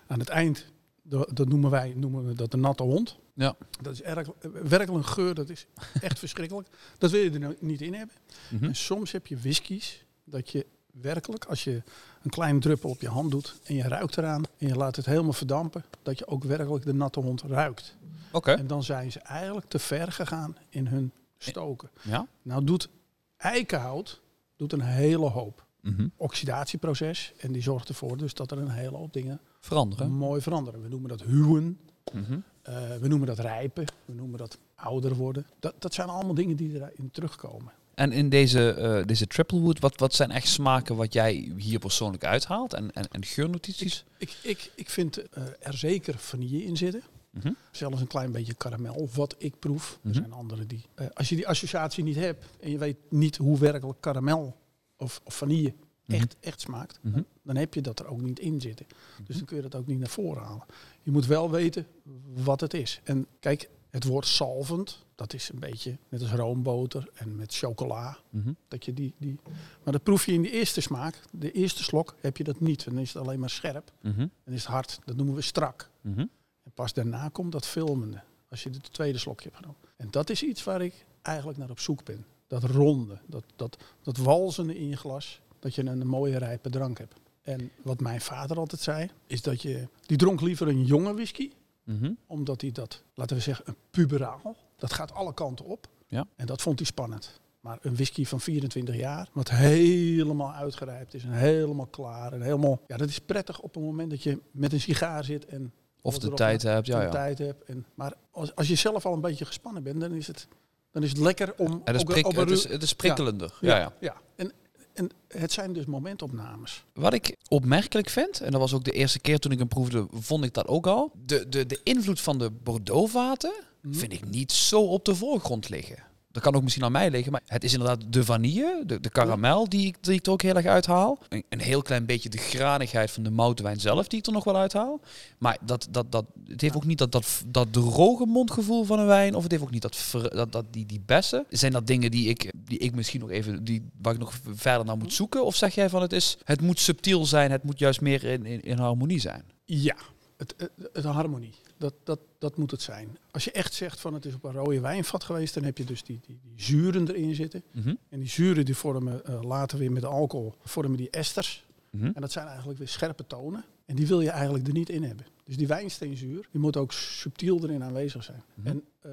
Speaker 3: Aan het eind, dat, noemen wij noemen we dat de natte hond.
Speaker 1: Ja.
Speaker 3: Dat is erg, werkelijk een geur, dat is echt (laughs) verschrikkelijk. Dat wil je er nou niet in hebben.
Speaker 1: Mhm.
Speaker 3: En soms heb je whiskies dat je werkelijk, als je een klein druppel op je hand doet en je ruikt eraan en je laat het helemaal verdampen, dat je ook werkelijk de natte hond ruikt.
Speaker 1: Oké.
Speaker 3: En dan zijn ze eigenlijk te ver gegaan in hun stoken.
Speaker 1: Ja.
Speaker 3: Nou doet eikenhout doet een hele hoop
Speaker 1: Mhm.
Speaker 3: oxidatieproces en die zorgt ervoor dus dat er een hele hoop dingen
Speaker 1: Veranderen.
Speaker 3: mooi veranderen. We noemen dat huwen,
Speaker 1: Mhm.
Speaker 3: eh, we noemen dat rijpen, we noemen dat ouder worden. Dat, dat zijn allemaal dingen die erin terugkomen.
Speaker 1: En in deze, eh deze Triplewood, wat, wat zijn echt smaken wat jij hier persoonlijk uithaalt? En, en, en geurnotities?
Speaker 3: Ik, ik, ik vind eh, er zeker vanille in zitten.
Speaker 1: Mhm.
Speaker 3: Zelfs een klein beetje karamel, wat ik proef.
Speaker 1: Mhm.
Speaker 3: Er zijn anderen die... eh, als je die associatie niet hebt en je weet niet hoe werkelijk karamel of, of vanille
Speaker 1: Mhm.
Speaker 3: echt, echt smaakt,
Speaker 1: Mhm.
Speaker 3: dan, dan heb je dat er ook niet in zitten. Dus dan kun je dat ook niet naar voren halen. Je moet wel weten wat het is. En kijk, het woord salvend, dat is een beetje net als roomboter en met chocola.
Speaker 1: Mhm.
Speaker 3: Dat je die, die, maar dat proef je in de eerste smaak. De eerste slok heb je dat niet. Dan is het alleen maar scherp. Dan is het hard. Dat noemen we strak.
Speaker 1: Mhm.
Speaker 3: En pas daarna komt dat filmende. Als je de tweede slokje hebt genomen. En dat is iets waar ik eigenlijk naar op zoek ben. Dat ronde. Dat, dat, dat walzende in je glas. Dat je een mooie rijpe drank hebt. En wat mijn vader altijd zei. Is dat je... Die dronk liever een jonge whisky.
Speaker 1: Mhm.
Speaker 3: Omdat hij dat, laten we zeggen, een puberaal. Dat gaat alle kanten op.
Speaker 1: Ja.
Speaker 3: En dat vond hij spannend. Maar een whisky van 24 jaar, wat helemaal uitgerijpt is en helemaal klaar. En helemaal, ja, dat is prettig op het moment dat je met een sigaar zit en
Speaker 1: Of de tijd hebt, ja,
Speaker 3: de
Speaker 1: ja.
Speaker 3: tijd hebt. En, maar als, als je zelf al een beetje gespannen bent, dan is het, dan is het lekker om
Speaker 1: Het is, het, is, het is prikkelender. Ja. Ja,
Speaker 3: ja. En, en het zijn dus momentopnames.
Speaker 1: Wat ik opmerkelijk vind, en dat was ook de eerste keer toen ik hem proefde, vond ik dat ook al. De, de, de invloed van de Bordeaux-vaten
Speaker 3: Mhm.
Speaker 1: vind ik niet zo op de voorgrond liggen. Dat kan ook misschien aan mij liggen, maar het is inderdaad de vanille, de, de karamel die ik, die ik er ook heel erg uithaal. Een, een heel klein beetje de granigheid van de moutwijn zelf die ik er nog wel uithaal. Maar dat, dat, dat, het heeft ook niet dat, dat, dat droge mondgevoel van een wijn, of het heeft ook niet dat, dat, dat die, die bessen. Zijn dat dingen die ik, die ik misschien nog even, die, waar ik nog verder naar moet zoeken? Of zeg jij van het is, het moet subtiel zijn, het moet juist meer in, in, in harmonie zijn?
Speaker 3: Ja, het, het, het harmonie. Dat, dat, dat moet het zijn. Als je echt zegt van het is op een rode wijnvat geweest, dan heb je dus die, die, die zuren erin zitten.
Speaker 1: Mhm.
Speaker 3: En die zuren die vormen eh, later weer met de alcohol, vormen die esters.
Speaker 1: Mhm.
Speaker 3: En dat zijn eigenlijk weer scherpe tonen. En die wil je eigenlijk er niet in hebben. Dus die wijnsteenzuur, die moet ook subtiel erin aanwezig zijn.
Speaker 1: Mhm.
Speaker 3: En eh,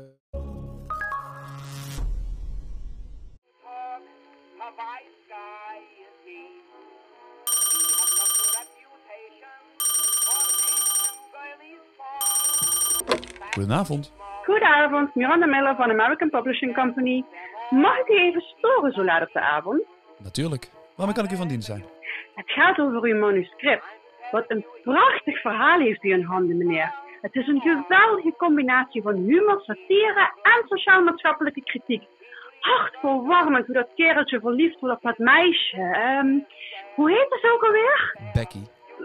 Speaker 1: Goedenavond.
Speaker 4: Goedenavond, Miranda Miller van American Publishing Company. Mag ik u even storen zo laat op de avond?
Speaker 1: Natuurlijk. Waarmee kan ik u van dienst zijn?
Speaker 4: Het gaat over uw manuscript. Wat een prachtig verhaal heeft u in handen, meneer. Het is een geweldige combinatie van humor, satire en sociaal-maatschappelijke kritiek. Hartverwarmend hoe dat kereltje verliefd wordt op dat meisje. Ehm, hoe heet het ook alweer?
Speaker 1: Becky.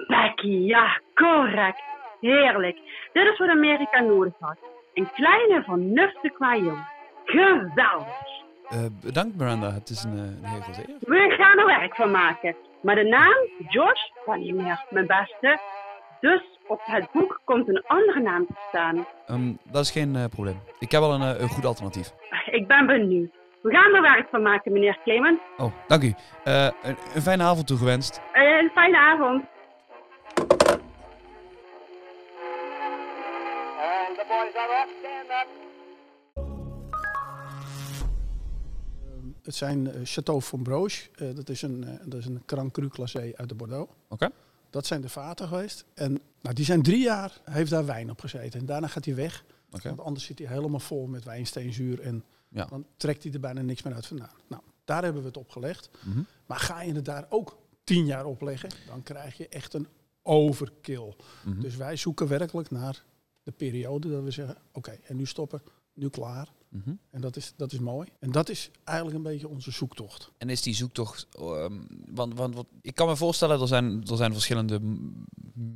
Speaker 4: Becky, ja, correct. Heerlijk. Dit is wat Amerika nodig had. Een kleine vernuftige qua jongen. Geweldig.
Speaker 1: Eh, bedankt Miranda, het is een, eh, een heel grote eer.
Speaker 4: We gaan er werk van maken. Maar de naam, George, kan niet meer, mijn beste. Dus op het boek komt een andere naam te staan.
Speaker 1: Ehm, dat is geen eh, probleem. Ik heb wel een, een goed alternatief.
Speaker 4: Ik ben benieuwd. We gaan er werk van maken, meneer Clement.
Speaker 1: Oh, dank u. Een, een fijne avond toegewenst.
Speaker 4: Een fijne avond.
Speaker 3: Het zijn eh, Chateau Fontbroche. Eh, dat is een, eh, dat is een Grand Cru Classé uit de Bordeaux.
Speaker 1: Oké.
Speaker 3: Dat zijn de vaten geweest. En nou, die zijn drie jaar, heeft daar wijn op gezeten. En daarna gaat hij weg.
Speaker 1: Oké.
Speaker 3: Want anders zit hij helemaal vol met wijnsteenzuur. En
Speaker 1: Ja.
Speaker 3: dan trekt hij er bijna niks meer uit vandaan. Nou, daar hebben we het op gelegd.
Speaker 1: Mhm.
Speaker 3: Maar ga je het daar ook tien jaar opleggen, dan krijg je echt een overkill.
Speaker 1: Mhm.
Speaker 3: Dus wij zoeken werkelijk naar de periode dat we zeggen, oké, en nu stoppen, nu klaar.
Speaker 1: Mhm.
Speaker 3: En dat is, dat is mooi. En dat is eigenlijk een beetje onze zoektocht.
Speaker 1: En is die zoektocht... ehm, want, want wat, ik kan me voorstellen, er zijn, er zijn verschillende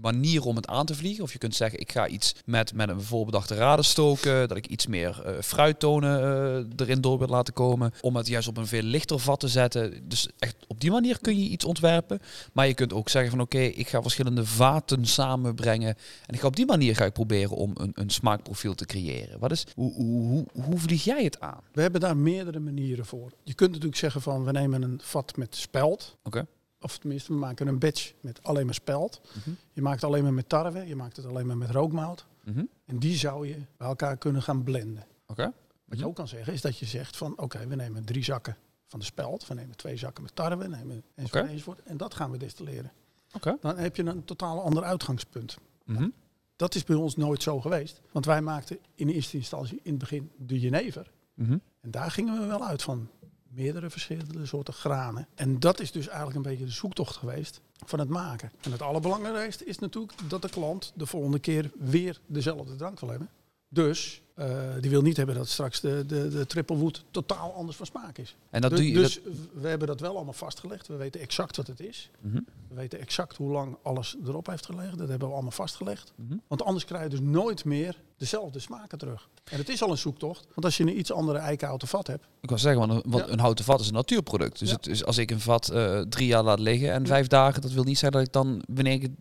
Speaker 1: manieren om het aan te vliegen. Of je kunt zeggen, ik ga iets met, met een voorbedachte raden stoken. Dat ik iets meer eh, fruittonen eh, erin door wil laten komen. Om het juist op een veel lichter vat te zetten. Dus echt op die manier kun je iets ontwerpen. Maar je kunt ook zeggen van oké, ik ga verschillende vaten samenbrengen. En ik ga op die manier ga ik proberen om een, een smaakprofiel te creëren. Wat is, hoe, hoe, hoe, vlieg jij het aan?
Speaker 3: We hebben daar meerdere manieren voor. Je kunt natuurlijk zeggen van we nemen een vat met speld.
Speaker 1: Oké.
Speaker 3: Of tenminste, we maken een batch met alleen maar speld.
Speaker 1: Mhm.
Speaker 3: Je maakt het alleen maar met tarwe, je maakt het alleen maar met rookmout.
Speaker 1: Mhm.
Speaker 3: En die zou je bij elkaar kunnen gaan blenden.
Speaker 1: Oké.
Speaker 3: Wat je
Speaker 1: Mhm.
Speaker 3: ook kan zeggen is dat je zegt van oké, we nemen drie zakken van de speld. We nemen twee zakken met tarwe, nemen enzovoort. En dat gaan we destilleren.
Speaker 1: Oké.
Speaker 3: Dan heb je een totaal ander uitgangspunt.
Speaker 1: Mhm.
Speaker 3: Dat is bij ons nooit zo geweest. Want wij maakten in eerste instantie in het begin de jenever.
Speaker 1: Mhm.
Speaker 3: En daar gingen we wel uit van meerdere verschillende soorten granen. En dat is dus eigenlijk een beetje de zoektocht geweest van het maken. En het allerbelangrijkste is natuurlijk dat de klant de volgende keer weer dezelfde drank wil hebben. Dus eh, die wil niet hebben dat straks de, de, de triple wood totaal anders van smaak is.
Speaker 1: En dat
Speaker 3: dus
Speaker 1: doe je.
Speaker 3: dus we hebben dat wel allemaal vastgelegd. We weten exact wat het is.
Speaker 1: Mhm.
Speaker 3: We weten exact hoe lang alles erop heeft gelegen. Dat hebben we allemaal vastgelegd.
Speaker 1: Mhm.
Speaker 3: Want anders krijg je dus nooit meer dezelfde smaken terug. En het is al een zoektocht. Want als je een iets andere eikenhouten vat hebt.
Speaker 1: Ik wou zeggen, want, een, want
Speaker 3: Ja.
Speaker 1: een houten vat is een natuurproduct. Dus,
Speaker 3: Ja.
Speaker 1: het is, als ik een vat eh, drie jaar laat liggen en vijf dagen, dat wil niet zeggen dat ik dan, wanneer ik het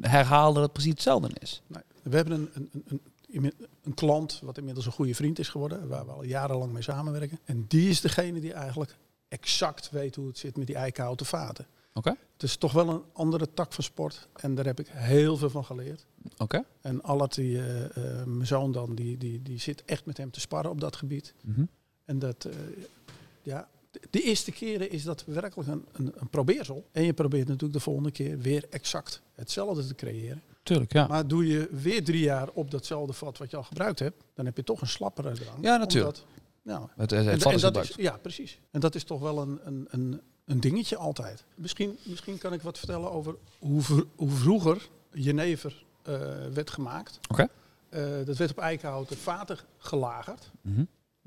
Speaker 1: herhaal, dat het precies hetzelfde is.
Speaker 3: Nee, we hebben een, een, een, een, klant wat inmiddels een goede vriend is geworden. Waar we al jarenlang mee samenwerken. En die is degene die eigenlijk exact weet hoe het zit met die eikenhouten vaten.
Speaker 1: Oké.
Speaker 3: Het is toch wel een andere tak van sport. En daar heb ik heel veel van geleerd.
Speaker 1: Oké.
Speaker 3: En Allard, die, eh, eh, mijn zoon dan, die, die, die zit echt met hem te sparren op dat gebied.
Speaker 1: Mhm.
Speaker 3: En dat, eh, ja, de- de eerste keren is dat werkelijk een, een, een probeersel. En je probeert natuurlijk de volgende keer weer exact hetzelfde te creëren.
Speaker 1: Tuurlijk, ja.
Speaker 3: Maar doe je weer drie jaar op datzelfde vat wat je al gebruikt hebt, dan heb je toch een slappere drank.
Speaker 1: Ja, natuurlijk.
Speaker 3: Omdat- ja.
Speaker 1: Het, het, het
Speaker 3: En,
Speaker 1: vat
Speaker 3: en
Speaker 1: is
Speaker 3: dat
Speaker 1: gebruikt.
Speaker 3: is, ja, precies. En dat is toch wel een, een, een, een dingetje altijd. Misschien, misschien kan ik wat vertellen over hoe, vr- hoe vroeger jenever eh, werd gemaakt.
Speaker 1: Oké.
Speaker 3: Eh, dat werd op eikenhouten vaten gelagerd.
Speaker 1: Mhm.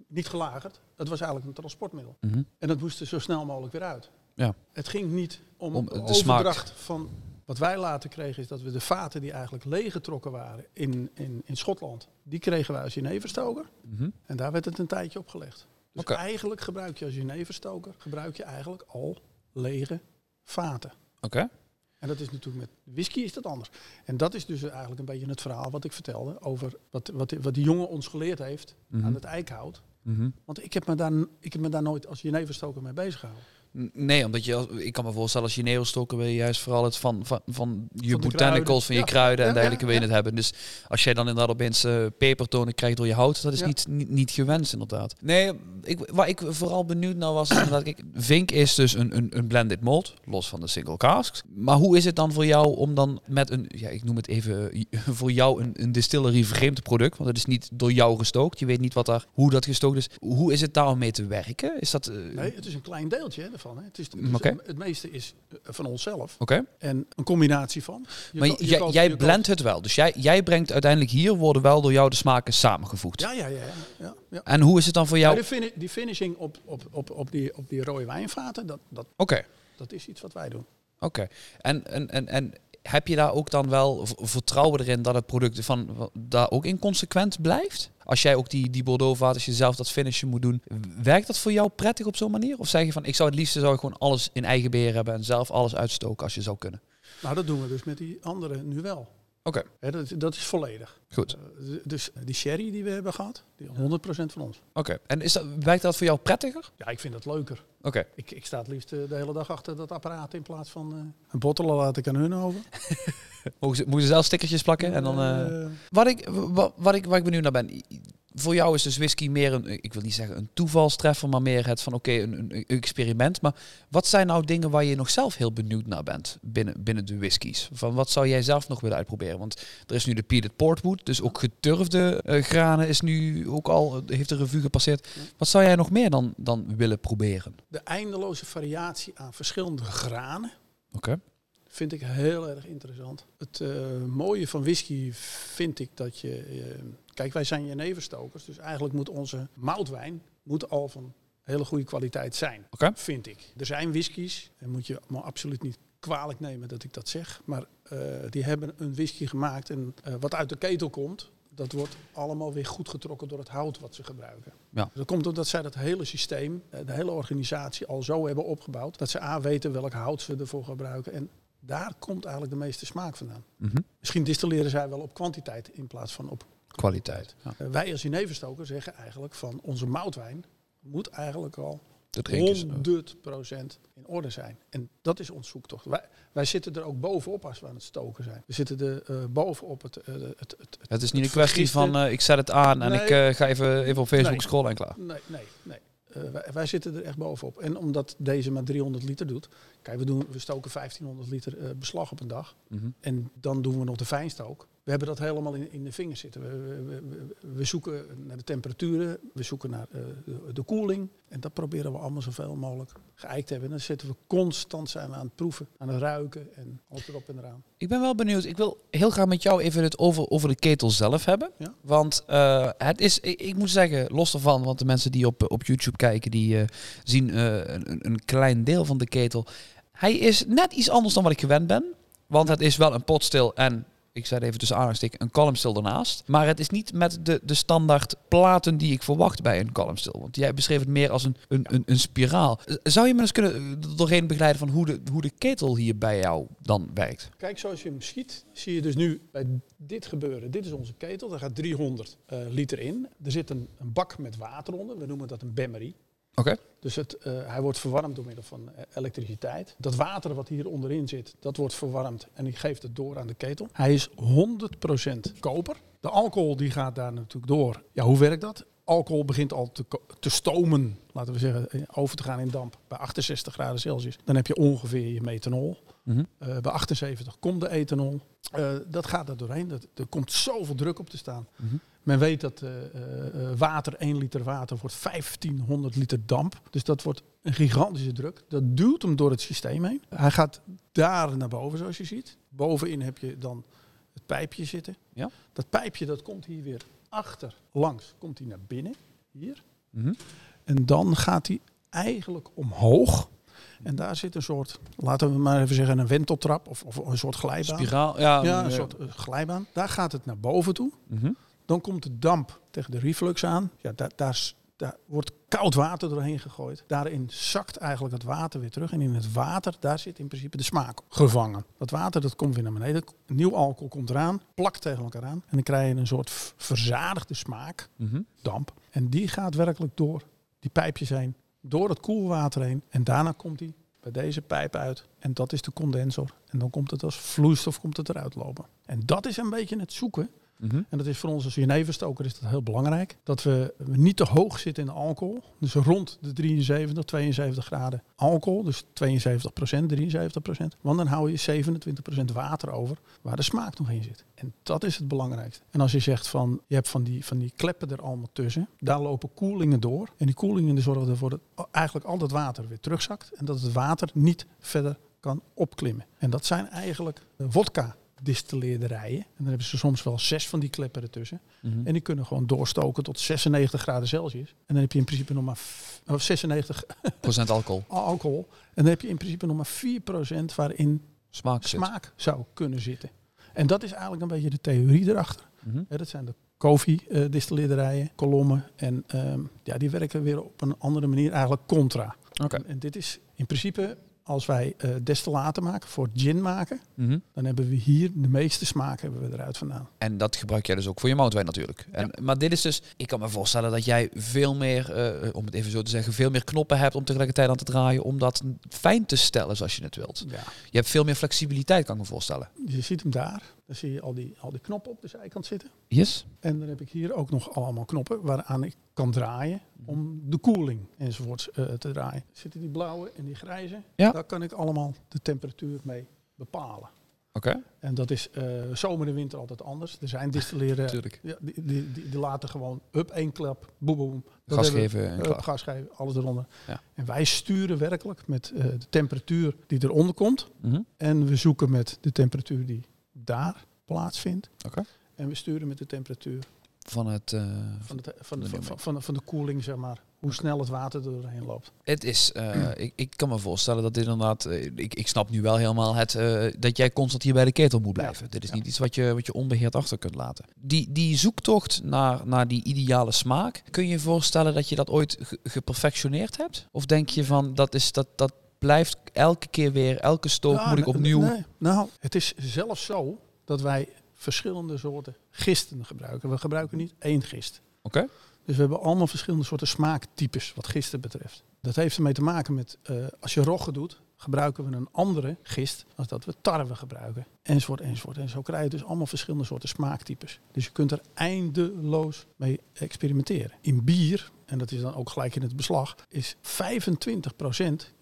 Speaker 3: Niet gelagerd, dat was eigenlijk een transportmiddel.
Speaker 1: Mhm.
Speaker 3: En dat moest er zo snel mogelijk weer uit.
Speaker 1: Ja.
Speaker 3: Het ging niet om,
Speaker 1: Om de
Speaker 3: overdracht
Speaker 1: smaak.
Speaker 3: van... Wat wij later kregen is dat we de vaten die eigenlijk leeggetrokken waren in, in, in Schotland... die kregen wij als jeneverstoker.
Speaker 1: Mhm.
Speaker 3: En daar werd het een tijdje opgelegd. Dus
Speaker 1: Oké.
Speaker 3: eigenlijk gebruik je als jeneverstoker... gebruik je eigenlijk al lege vaten.
Speaker 1: Oké.
Speaker 3: En dat is natuurlijk met whisky is dat anders. En dat is dus eigenlijk een beetje het verhaal wat ik vertelde... over wat, wat, wat die jongen ons geleerd heeft
Speaker 1: Mhm.
Speaker 3: aan het eikhout.
Speaker 1: Mhm.
Speaker 3: Want ik heb me daar, ik heb me daar nooit als jeneverstoker mee bezig gehouden.
Speaker 1: Nee, omdat je, ik kan me voorstellen als je neerstoken wil je juist vooral het van, van, van je botanicals, van je
Speaker 3: Ja.
Speaker 1: kruiden en dergelijke wil je het hebben. Dus als jij dan inderdaad opeens eh pepertonen krijgt door je hout, dat is niet, niet, niet gewenst inderdaad. Nee, ik, waar ik vooral benieuwd naar was, inderdaad, kijk, Vink is dus een, een, een blended malt, los van de single casks. Maar hoe is het dan voor jou om dan met een, ja, ik noem het even, (laughs) voor jou een, een distillery vreemd product, want het is niet door jou gestookt. Je weet niet wat daar, hoe dat gestookt is. Hoe is het daar om mee te werken? Is dat... eh,
Speaker 3: Nee, het is een klein deeltje hè, Hè. Het, is, het, is-
Speaker 1: Oké.
Speaker 3: het meeste is eh, van onszelf. En een combinatie van. Je
Speaker 1: Maar
Speaker 3: je
Speaker 1: jij,
Speaker 3: koopt-
Speaker 1: blendt het wel. Dus jij, jij brengt uiteindelijk hier worden wel door jou de smaken samengevoegd.
Speaker 3: Ja, ja, ja. ja, ja.
Speaker 1: En hoe is het dan voor
Speaker 3: Ja,
Speaker 1: jou?
Speaker 3: de die finishing op, op, op, op, die, op die rode wijnvaten, dat, dat,
Speaker 1: Oké,
Speaker 3: dat is iets wat wij doen.
Speaker 1: oké. En, en, en, en heb je daar ook dan wel vertrouwen erin dat het product van daar ook in consequent blijft? Als jij ook die, die Bordeaux vaat, als je zelf dat finishen moet doen, werkt dat voor jou prettig op zo'n manier? Of zeg je van, ik zou het liefste zou ik gewoon alles in eigen beheer hebben en zelf alles uitstoken als je zou kunnen?
Speaker 3: Nou, dat doen we dus met die andere nu wel.
Speaker 1: Oké,
Speaker 3: dat, dat is volledig.
Speaker 1: goed.
Speaker 3: Eh, dus die sherry die we hebben gehad, die 100% van ons.
Speaker 1: Oké, en is dat, werkt dat voor jou prettiger?
Speaker 3: Ja, ik vind dat leuker.
Speaker 1: Oké,
Speaker 3: Ik, ik sta het liefst eh, de hele dag achter dat apparaat in plaats van eh, een bottelen laat ik aan hun over. (laughs)
Speaker 1: mogen ze, moeten ze zelf stickertjes plakken en dan... eh, Wat ik, wat, wat ik, waar ik benieuwd naar ben. Voor jou is dus whisky meer een, ik wil niet zeggen een toevalstreffer, maar meer het van oké, een, een experiment. Maar wat zijn nou dingen waar je nog zelf heel benieuwd naar bent binnen, binnen de whiskies? Van wat zou jij zelf nog willen uitproberen? Want er is nu de Peated Portwood, dus ook geturfde eh, granen is nu ook al, eh, heeft de revue gepasseerd. Wat zou jij nog meer dan, dan willen proberen?
Speaker 3: De eindeloze variatie aan verschillende granen
Speaker 1: Oké.
Speaker 3: vind ik heel erg interessant. Het eh, mooie van whisky vind ik dat je... kijk, wij zijn jeneverstokers, dus eigenlijk moet onze moutwijn moet al van hele goede kwaliteit zijn. Vind ik. Er zijn whiskies, en moet je me absoluut niet kwalijk nemen dat ik dat zeg, maar eh, die hebben een whisky gemaakt en eh, wat uit de ketel komt, dat wordt allemaal weer goed getrokken door het hout wat ze gebruiken.
Speaker 1: Ja.
Speaker 3: Dat komt omdat zij dat hele systeem, eh, de hele organisatie al zo hebben opgebouwd. Dat ze A weten welk hout ze ervoor gebruiken. En daar komt eigenlijk de meeste smaak vandaan.
Speaker 1: Mhm.
Speaker 3: Misschien distilleren zij wel op kwantiteit in plaats van op
Speaker 1: Kwaliteit. Ja.
Speaker 3: eh, wij als jeneverstoker zeggen eigenlijk van onze moutwijn moet eigenlijk al
Speaker 1: Dat drinken ze.
Speaker 3: 100% in orde zijn. En dat is ons zoektocht. Wij, wij zitten er ook bovenop als we aan het stoken zijn. We zitten er eh, bovenop het, eh, het, het, het,
Speaker 1: Het is niet een kwestie van eh, ik zet het aan en
Speaker 3: Nee.
Speaker 1: ik eh, ga even, even op Facebook
Speaker 3: Nee.
Speaker 1: scrollen en klaar.
Speaker 3: Nee, nee, nee. Eh, wij, wij zitten er echt bovenop. En omdat deze maar 300 liter doet. Kijk, we, doen, we stoken 1500 liter eh, beslag op een dag.
Speaker 1: Mhm.
Speaker 3: En dan doen we nog de fijnstook. We hebben dat helemaal in, in de vingers zitten. We, we, we- zoeken naar de temperaturen, we zoeken naar eh, de, de koeling. En dat proberen we allemaal zoveel mogelijk geëikt te hebben. En dan zitten we constant zijn we aan het proeven, aan het ruiken en alles erop en eraan.
Speaker 1: Ik ben wel benieuwd. Ik wil heel graag met jou even het over, over de ketel zelf hebben.
Speaker 3: Ja.
Speaker 1: Want eh, het is, ik, ik moet zeggen, los daarvan, want de mensen die op, op YouTube kijken, die eh, zien een, een klein deel van de ketel. Hij is net iets anders dan wat ik gewend ben. Want het is wel een potstil en, ik zei het even tussen aanhalingstekens, een columnstil ernaast. Maar het is niet met de, de standaard platen die ik verwacht bij een columnstil. Want jij beschreef het meer als een, een, een, een spiraal. Zou je me eens kunnen eh, doorheen begeleiden van hoe de, hoe de ketel hier bij jou dan werkt?
Speaker 3: Kijk, zoals je hem schiet, zie je dus nu bij dit gebeuren. Dit is onze ketel, daar gaat 300 eh, liter in. Er zit een, een bak met water onder, we noemen dat een bemmerie.
Speaker 1: Oké.
Speaker 3: Dus het, eh, hij wordt verwarmd door middel van eh, elektriciteit. Dat water wat hier onderin zit, dat wordt verwarmd en die geeft het door aan de ketel. Hij is 100% koper. De alcohol die gaat daar natuurlijk door. Ja, hoe werkt dat? Alcohol begint al te, te stomen, laten we zeggen, eh, over te gaan in damp bij 68 graden Celsius. Dan heb je ongeveer je methanol.
Speaker 1: Mhm.
Speaker 3: Bij 78 komt de ethanol. Dat gaat er doorheen. Dat, er komt zoveel druk op te staan.
Speaker 1: Mhm.
Speaker 3: Men weet dat eh, eh, eh, water, 1 liter water, wordt 1500 liter damp. Dus dat wordt een gigantische druk. Dat duwt hem door het systeem heen. Hij gaat daar naar boven, zoals je ziet. Bovenin heb je dan het pijpje zitten.
Speaker 1: Ja.
Speaker 3: Dat pijpje dat komt hier weer achter langs. Komt hij naar binnen, hier.
Speaker 1: Mhm.
Speaker 3: En dan gaat hij eigenlijk omhoog. En daar zit een soort, laten we maar even zeggen, een wenteltrap of, of een soort glijbaan.
Speaker 1: Spiraal, ja.
Speaker 3: Ja, een soort glijbaan. Daar gaat het naar boven toe.
Speaker 1: mhm.
Speaker 3: Dan komt de damp tegen de reflux aan. Ja, daar, daar, wordt koud water doorheen gegooid. Daarin zakt eigenlijk het water weer terug. En in het water, daar zit in principe de smaak gevangen. Dat water dat komt weer naar beneden. Nieuw alcohol komt eraan, plakt tegen elkaar aan. En dan krijg je een soort verzadigde smaak,
Speaker 1: Mhm.
Speaker 3: damp. En die gaat werkelijk door die pijpjes heen, door het koelwater heen. En daarna komt die bij deze pijp uit. En dat is de condensor. En dan komt het als vloeistof komt het eruit lopen. En dat is een beetje het zoeken.
Speaker 1: Mhm.
Speaker 3: En dat is voor ons als jeneverstoker is dat heel belangrijk. Dat we niet te hoog zitten in alcohol. Dus rond de 73, 72 graden alcohol. Dus 72% 73% Want dan hou je 27% water over waar de smaak nog in zit. En dat is het belangrijkste. En als je zegt van, je hebt van die, van die kleppen er allemaal tussen. Daar lopen koelingen door. En die koelingen zorgen ervoor dat eigenlijk al dat water weer terugzakt. En dat het water niet verder kan opklimmen. En dat zijn eigenlijk vodka distilleerderijen. En dan hebben ze soms wel zes van die kleppen ertussen.
Speaker 1: Mhm.
Speaker 3: En die kunnen gewoon doorstoken tot 96 graden Celsius. En dan heb je in principe nog maar f- of 96 (laughs)
Speaker 1: Procent alcohol.
Speaker 3: alcohol. En dan heb je in principe nog maar 4% waarin
Speaker 1: Smaak zit.
Speaker 3: smaak zou kunnen zitten. En dat is eigenlijk een beetje de theorie erachter.
Speaker 1: Mhm.
Speaker 3: Dat zijn de koffie-distilleerderijen, kolommen. En ehm, ja, die werken weer op een andere manier eigenlijk contra. En dit is in principe, als wij eh destillaten maken, voor gin maken,
Speaker 1: Mhm.
Speaker 3: dan hebben we hier de meeste smaak hebben we eruit vandaan.
Speaker 1: En dat gebruik jij dus ook voor je moutwijn natuurlijk. En, Maar dit is dus, ik kan me voorstellen dat jij veel meer, eh, om het even zo te zeggen, veel meer knoppen hebt om tegelijkertijd aan te draaien, om dat fijn te stellen zoals je het wilt.
Speaker 3: Ja.
Speaker 1: Je hebt veel meer flexibiliteit, kan ik me voorstellen.
Speaker 3: Je ziet hem daar. Dan zie je al die, al die knoppen op de zijkant zitten.
Speaker 1: Yes?
Speaker 3: En dan heb ik hier ook nog allemaal knoppen waaraan ik kan draaien om de koeling enzovoorts eh, te draaien. Zitten die blauwe en die grijze,
Speaker 1: Ja.
Speaker 3: daar kan ik allemaal de temperatuur mee bepalen.
Speaker 1: Oké.
Speaker 3: En dat is eh, zomer en winter altijd anders. Er zijn distilleren, ja, die, die, die, die laten gewoon up één klap, boem boem.
Speaker 1: Gas geven en
Speaker 3: gas geven, alles eronder.
Speaker 1: Ja.
Speaker 3: En wij sturen werkelijk met eh, de temperatuur die eronder komt.
Speaker 1: Mhm.
Speaker 3: En we zoeken met de temperatuur die daar plaatsvindt.
Speaker 1: Oké.
Speaker 3: En we sturen met de temperatuur
Speaker 1: van het... eh,
Speaker 3: Van de, van, de, van, van, van de koeling, zeg maar. Hoe snel het water er doorheen loopt.
Speaker 1: Het is, eh, ik, ik kan me voorstellen dat dit inderdaad, eh, ik, ik snap nu wel helemaal het, eh, dat jij constant hier bij de ketel moet blijven. dit is
Speaker 3: ja.
Speaker 1: niet iets wat je, wat je onbeheerd achter kunt laten. Die, die zoektocht naar, naar die ideale smaak, kun je je voorstellen dat je dat ooit ge- geperfectioneerd hebt? Of denk je van, dat, is, dat, dat blijft elke keer weer, elke stook moet ik opnieuw...
Speaker 3: nee. Nou, het is zelfs zo dat wij verschillende soorten gisten gebruiken. We gebruiken niet één gist.
Speaker 1: Oké.
Speaker 3: Dus we hebben allemaal verschillende soorten smaaktypes wat gisten betreft. Dat heeft ermee te maken met, eh, als je rogge doet, gebruiken we een andere gist als dat we tarwe gebruiken. Enzovoort, enzovoort. En zo krijg je dus allemaal verschillende soorten smaaktypes. Dus je kunt er eindeloos mee experimenteren. In bier, en dat is dan ook gelijk in het beslag, is 25%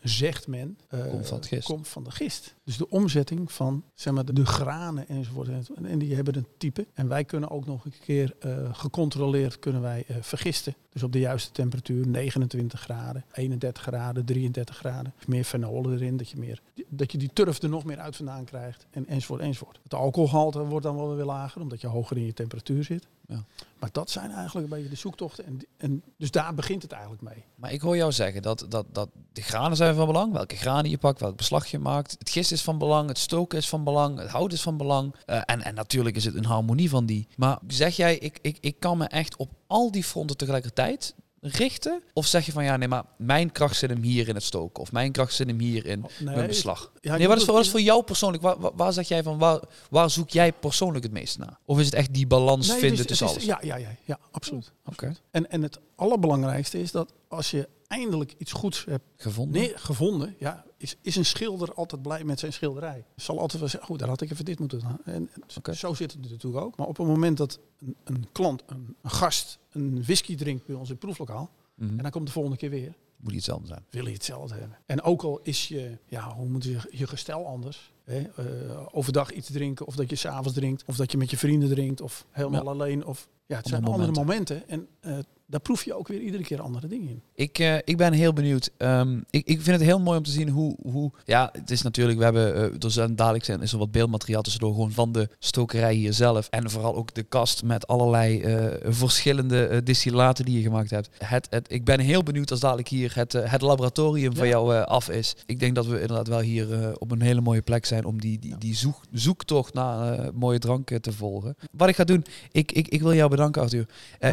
Speaker 3: zegt men eh,
Speaker 1: Komt van
Speaker 3: komt van de gist. Dus de omzetting van zeg maar, de, de granen enzovoort. En die hebben een type. En wij kunnen ook nog een keer eh, gecontroleerd kunnen wij, eh, vergisten. Dus op de juiste temperatuur, 29 graden, 31 graden, 33 graden. Meer fenolen erin, dat je, meer, dat je die turf er nog meer uit vandaan krijgt. En, enzovoort, enzovoort. Het alcoholgehalte wordt dan wel weer lager, omdat je hoger in je temperatuur zit.
Speaker 1: Ja.
Speaker 3: Maar dat zijn eigenlijk een beetje de zoektochten. En, en dus daar begint het eigenlijk mee.
Speaker 1: Maar ik hoor jou zeggen dat, dat, dat de granen zijn van belang. Welke granen je pakt, welk beslag je maakt. Het gist is van belang, het stoken is van belang, het hout is van belang. Eh, en, en natuurlijk is het een harmonie van die. Maar zeg jij, ik, ik, ik kan me echt op al die fronten tegelijkertijd richten? Of zeg je van ja, nee, maar mijn kracht zit hem hier in het stoken. Of mijn kracht zit hem hier in
Speaker 3: Nee,
Speaker 1: mijn beslag.
Speaker 3: ja,
Speaker 1: nee, wat is, voor, wat is voor jou persoonlijk? Waar, waar, waar zeg jij van, waar, waar zoek jij persoonlijk het meest naar? Of is het echt die balans
Speaker 3: Nee,
Speaker 1: vinden
Speaker 3: is-
Speaker 1: tussen
Speaker 3: is-
Speaker 1: alles?
Speaker 3: Ja, ja, ja, ja absoluut.
Speaker 1: Oké.
Speaker 3: En, en het allerbelangrijkste is dat als je eindelijk iets goeds hebt
Speaker 1: gevonden.
Speaker 3: neer, gevonden, ja, is, is een schilder altijd blij met zijn schilderij. Zal altijd wel zeggen, goed, daar had ik even dit moeten doen. En, zo zit het natuurlijk ook. Maar op het moment dat een, een klant, een, een gast, een whisky drinkt bij ons in het proeflokaal,
Speaker 1: Mhm.
Speaker 3: en dan komt de volgende keer weer,
Speaker 1: Moet iets hetzelfde zijn.
Speaker 3: wil je hetzelfde hebben. En ook al is je, ja, hoe moet je, je gestel anders. Hè? eh, overdag iets drinken, of dat je s'avonds drinkt, of dat je met je vrienden drinkt, of helemaal
Speaker 1: Ja.
Speaker 3: alleen. Of, ja, het zijn andere momenten. En eh, daar proef je ook weer iedere keer andere dingen in.
Speaker 1: Ik, eh, ik ben heel benieuwd. Ehm, ik, ik vind het heel mooi om te zien hoe... hoe ja, het is natuurlijk... We hebben... eh er zijn dadelijk zijn, is er wat beeldmateriaal tussendoor. Gewoon van de stokerij hier zelf. En vooral ook de kast met allerlei eh, verschillende distillaten die je gemaakt hebt. Het, het, ik ben heel benieuwd als dadelijk hier het, het laboratorium van jou af is. Ik denk dat we inderdaad wel hier op een hele mooie plek zijn... om die, die, die zoek, zoektocht naar mooie dranken te volgen. Wat ik ga doen... Ik, ik, ik wil jou bedanken, Arthur.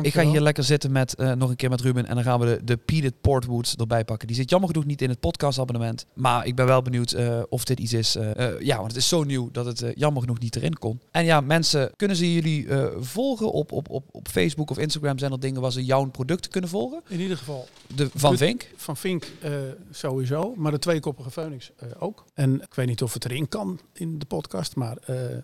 Speaker 1: Ik ga hier lekker zitten met eh, nog een keer met Ruben. En dan gaan we de, de Peated Portwoods erbij pakken. Die zit jammer genoeg niet in het podcastabonnement. Maar ik ben wel benieuwd eh, of dit iets is. eh, ja, want het is zo nieuw dat het jammer genoeg niet erin kon. En ja, mensen, kunnen ze jullie volgen op, op, op, op Facebook of Instagram? Zijn er dingen waar ze jouw producten kunnen volgen?
Speaker 3: In ieder geval
Speaker 1: De, van. Vink?
Speaker 3: van Vink sowieso, maar de tweekoppige Phoenix ook. En ik weet niet of het erin kan in de podcast, maar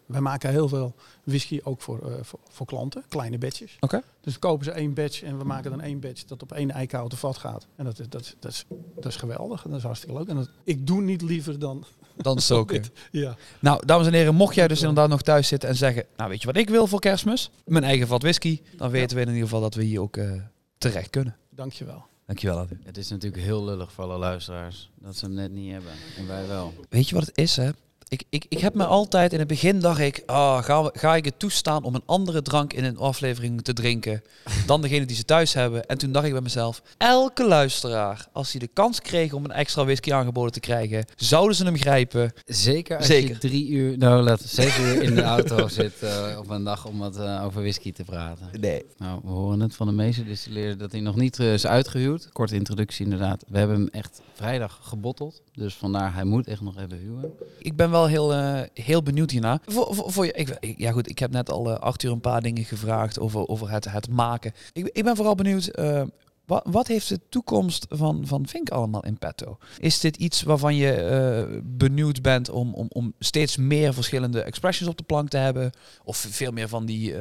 Speaker 3: wij maken heel veel whisky ook voor, voor, voor klanten, kleine batches.
Speaker 1: Oké.
Speaker 3: Dus kopen ze één batch en we maken dan één batch dat op één eikenhouten vat gaat. En dat, is- dat, is- dat, is, dat is geweldig en dat is hartstikke leuk. En dat, ik doe niet liever dan
Speaker 1: Dan (laughs) stoken.
Speaker 3: Ja.
Speaker 1: Nou, dames en heren, mocht jij dus inderdaad nog thuis zitten en zeggen... Nou, weet je wat ik wil voor kerstmis? Mijn eigen vat whisky. Dan weten we in ieder geval dat we hier ook eh, terecht kunnen.
Speaker 3: Dankjewel.
Speaker 1: Dankjewel, Arthur.
Speaker 2: Het is natuurlijk heel lullig voor alle luisteraars dat ze hem net niet hebben. En wij wel.
Speaker 1: Weet je wat het is, hè? Ik, ik, ik heb me altijd, in het begin dacht ik, ah, ga, ga ik het toestaan om een andere drank in een aflevering te drinken dan degene die ze thuis hebben? En toen dacht ik bij mezelf, elke luisteraar, als hij de kans kreeg om een extra whisky aangeboden te krijgen, zouden ze hem grijpen.
Speaker 2: Zeker als
Speaker 1: Zeker.
Speaker 2: je drie uur, nou laat zes uur in de auto (laughs) zit eh, op een dag om wat eh, over whisky te praten.
Speaker 1: Nee.
Speaker 2: Nou, we horen het van de meeste distilleerder dat hij nog niet eh, is uitgehuwd. Korte introductie inderdaad. We hebben hem echt vrijdag gebotteld. Dus vandaar, hij moet echt nog even huwen.
Speaker 1: Ik ben wel heel, eh, heel benieuwd hierna. Voor, voor, voor je, ik, ja goed, ik heb net al eh Arthur een paar dingen gevraagd over, over het, het maken. Ik, ik ben vooral benieuwd, eh, wat, wat heeft de toekomst van, van Vink allemaal in petto? Is dit iets waarvan je benieuwd bent om, om, om steeds meer verschillende expressions op de plank te hebben? Of veel meer van die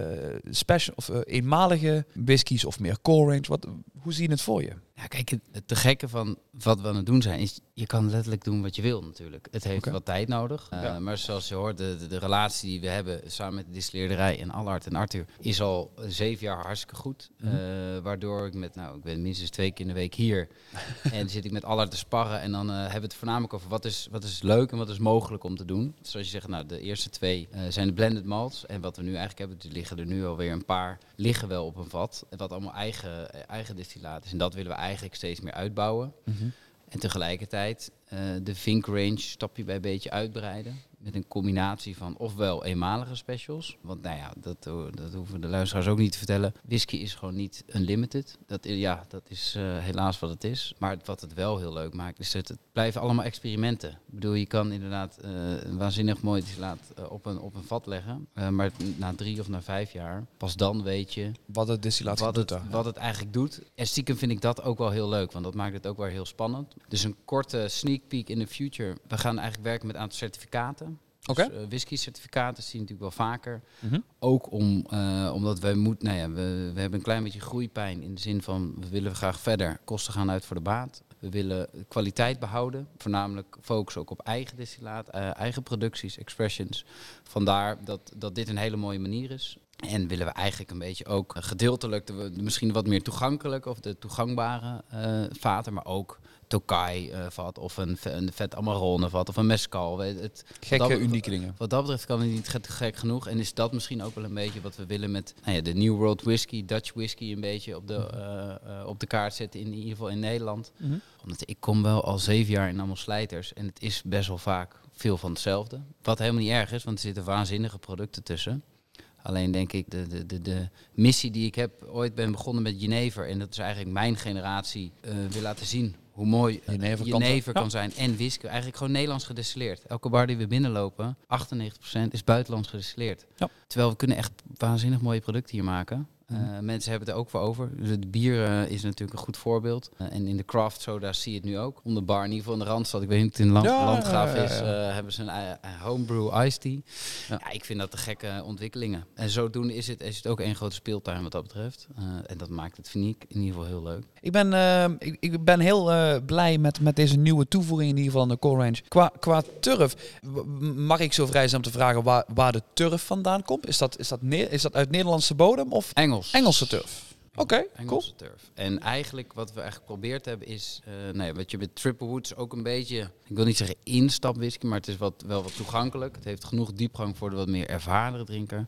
Speaker 1: special of eenmalige whiskies of meer core range? Wat, hoe zie je het voor je?
Speaker 2: Ja, kijk, het, te gekke van wat we aan het doen zijn, is je kan letterlijk doen wat je wil natuurlijk. Het heeft
Speaker 1: Oké.
Speaker 2: wat tijd nodig. Uh,
Speaker 1: Ja.
Speaker 2: Maar zoals je hoort, de, de, de relatie die we hebben samen met de distilleerderij en Allard en Arthur is al zeven jaar hartstikke goed.
Speaker 1: Mhm.
Speaker 2: Uh, waardoor ik met, nou, ik ben minstens twee keer in de week hier. (laughs) en dan zit ik met Allard te sparren en dan uh, hebben we het voornamelijk over wat is, wat is leuk en wat is mogelijk om te doen. Zoals je zegt, nou, de eerste twee zijn de blended malts. En wat we nu eigenlijk hebben, er liggen er nu alweer een paar, liggen wel op een vat. Wat allemaal eigen, eigen distillaat is. En dat willen we eigenlijk steeds meer uitbouwen.
Speaker 1: Mhm.
Speaker 2: En tegelijkertijd uh, de Vink range stapje bij beetje uitbreiden. Met een combinatie van ofwel eenmalige specials. Want nou ja, dat, dat hoeven de luisteraars ook niet te vertellen. Whisky is gewoon niet unlimited. Dat, ja, dat is uh, helaas wat het is. Maar wat het wel heel leuk maakt, is dat het blijven allemaal experimenten. Ik bedoel, je kan inderdaad uh, een waanzinnig mooi distillaat uh, op, een, op een vat leggen. Maar na drie of na vijf jaar, pas dan weet je
Speaker 1: wat het distillaat
Speaker 2: wat
Speaker 1: doet.
Speaker 2: Wat het eigenlijk doet. En stiekem vind ik dat ook wel heel leuk, want dat maakt het ook wel heel spannend. Dus een korte sneak peek in the future. We gaan eigenlijk werken met een aantal certificaten. Dus, uh, whisky certificaten zie je natuurlijk wel vaker.
Speaker 1: Mhm.
Speaker 2: Ook om, uh, omdat wij moeten, nou ja, we, we hebben een klein beetje groeipijn in de zin van we willen graag verder. Kosten gaan uit voor de baat. We willen kwaliteit behouden, voornamelijk focus ook op eigen distillaat, uh, eigen producties, expressions. Vandaar dat, dat dit een hele mooie manier is. En willen we eigenlijk een beetje ook gedeeltelijk, de, misschien wat meer toegankelijk of de toegangbare vaten, maar ook Tokai uh, vat of een, een vet Amarone vat of een Mescal. Het,
Speaker 1: Gekke,
Speaker 2: dat,
Speaker 1: unieke dingen.
Speaker 2: Wat dat betreft kan het niet gek, genoeg. En is dat misschien ook wel een beetje wat we willen met nou ja, de New World Whisky, Dutch Whisky een beetje op de, uh, uh, op de kaart zetten, in, in ieder geval in Nederland.
Speaker 1: Mhm.
Speaker 2: Omdat ik kom wel al zeven jaar in allemaal slijters en het is best wel vaak veel van hetzelfde. Wat helemaal niet erg is, want er zitten waanzinnige producten tussen. Alleen denk ik, de, de, de, de missie die ik heb, ooit ben begonnen met Genever. En dat is eigenlijk mijn generatie uh, wil laten zien hoe mooi
Speaker 1: Jenever,
Speaker 2: Jenever
Speaker 1: kan,
Speaker 2: zijn. En whisky. Eigenlijk gewoon Nederlands gedestilleerd. Elke bar die we binnenlopen, 98% is buitenlands gedestilleerd.
Speaker 1: Ja.
Speaker 2: Terwijl we kunnen echt waanzinnig mooie producten hier maken. Uh, mensen hebben het er ook voor over. Dus het bier uh, is natuurlijk een goed voorbeeld. Uh, en in de craft soda zie je het nu ook. Om de bar, in ieder geval in de Randstad. Ik weet niet of het in land,
Speaker 1: Ja,
Speaker 2: Landgraaf
Speaker 1: ja,
Speaker 2: is.
Speaker 1: ja.
Speaker 2: hebben ze een homebrew iced tea.
Speaker 1: Ja.
Speaker 2: Ik vind dat de gekke ontwikkelingen. En zodoende is het, is het ook één grote speeltuin wat dat betreft. En dat maakt het, vind ik, in ieder geval heel leuk.
Speaker 1: Ik ben, ik, ik ben heel blij met, met deze nieuwe toevoeging in ieder geval aan de core range. Qua, qua turf, mag ik zo vrij zijn om te vragen waar, waar de turf vandaan komt? Is dat, is, dat is dat uit Nederlandse bodem of
Speaker 2: Engels.
Speaker 1: Engelse turf? Oké, okay, cool.
Speaker 2: Engelse turf. En eigenlijk wat we eigenlijk geprobeerd hebben is, uh, nee, wat je met Triple Woods ook een beetje, ik wil niet zeggen instapwhisky, maar het is wat, wel wat toegankelijk. Het heeft genoeg diepgang voor de wat meer ervaren drinker.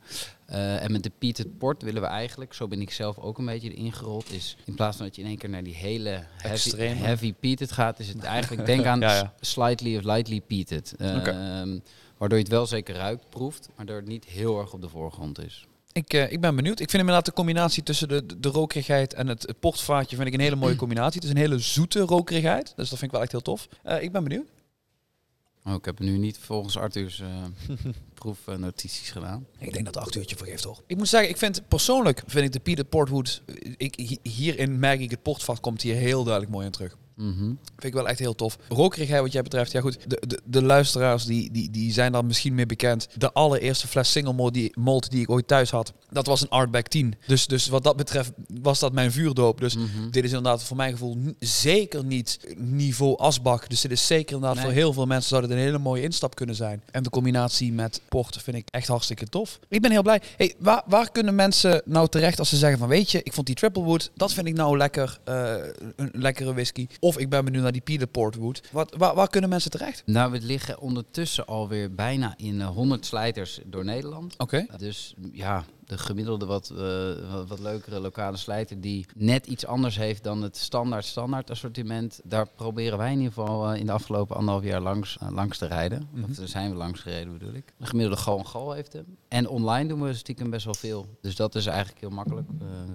Speaker 2: Uh, en met de peated port willen we eigenlijk, zo ben ik zelf ook een beetje erin gerold, is in plaats van dat je in één keer naar die hele heavy, heavy peated gaat, is het (laughs) eigenlijk, denk aan
Speaker 1: ja, ja.
Speaker 2: slightly of lightly peated. Uh,
Speaker 1: Okay.
Speaker 2: um, waardoor je het wel zeker ruikt, proeft, maar dat het niet heel erg op de voorgrond is.
Speaker 1: Ik, uh, ik ben benieuwd. Ik vind inderdaad de combinatie tussen de, de, de rokerigheid en het, het portvaatje vind ik een hele mooie combinatie. Het is een hele zoete rokerigheid. Dus dat vind ik wel echt heel tof. Uh, ik ben benieuwd.
Speaker 2: Oh, ik heb nu niet volgens Arthur's uh, (laughs) proefnotities gedaan.
Speaker 1: Ik denk dat Arthur het je vergeeft, toch? Ik moet zeggen, ik vind persoonlijk vind ik de Peter Portwood. Ik, hierin merk ik het portvat komt hier heel duidelijk mooi in terug.
Speaker 2: Mm -hmm.
Speaker 1: Vind ik wel echt heel tof. Rokerigheid wat jij betreft, ja goed, de, de, de luisteraars die, die, die zijn daar misschien mee bekend. De allereerste fles single malt die, malt die ik ooit thuis had, dat was een Artback 10. Dus, dus wat dat betreft was dat mijn vuurdoop. Dus
Speaker 2: mm -hmm.
Speaker 1: dit is inderdaad voor mijn gevoel zeker niet niveau asbak. Dus dit is zeker inderdaad
Speaker 2: Nee.
Speaker 1: voor heel veel mensen zou dit een hele mooie instap kunnen zijn. En de combinatie met port vind ik echt hartstikke tof. Ik ben heel blij. Hey, waar, waar kunnen mensen nou terecht als ze zeggen van weet je, ik vond die Triple Wood, dat vind ik nou lekker, uh, een lekkere whisky. Of ik ben benieuwd naar die Peter Portwood. Wat, waar, waar kunnen mensen terecht?
Speaker 2: Nou, we liggen ondertussen alweer bijna in uh, 100 slijters door Nederland.
Speaker 1: Oké.
Speaker 2: Okay. Dus ja, de gemiddelde wat, uh, wat, wat, leukere lokale slijter die net iets anders heeft dan het standaard standaard assortiment. Daar proberen wij in ieder geval uh, in de afgelopen anderhalf jaar langs, uh, langs te rijden. Mm -hmm. Of daar zijn we langs gereden bedoel ik. De gemiddelde gal en gal heeft hem. En online doen we stiekem best wel veel. Dus dat is eigenlijk heel makkelijk.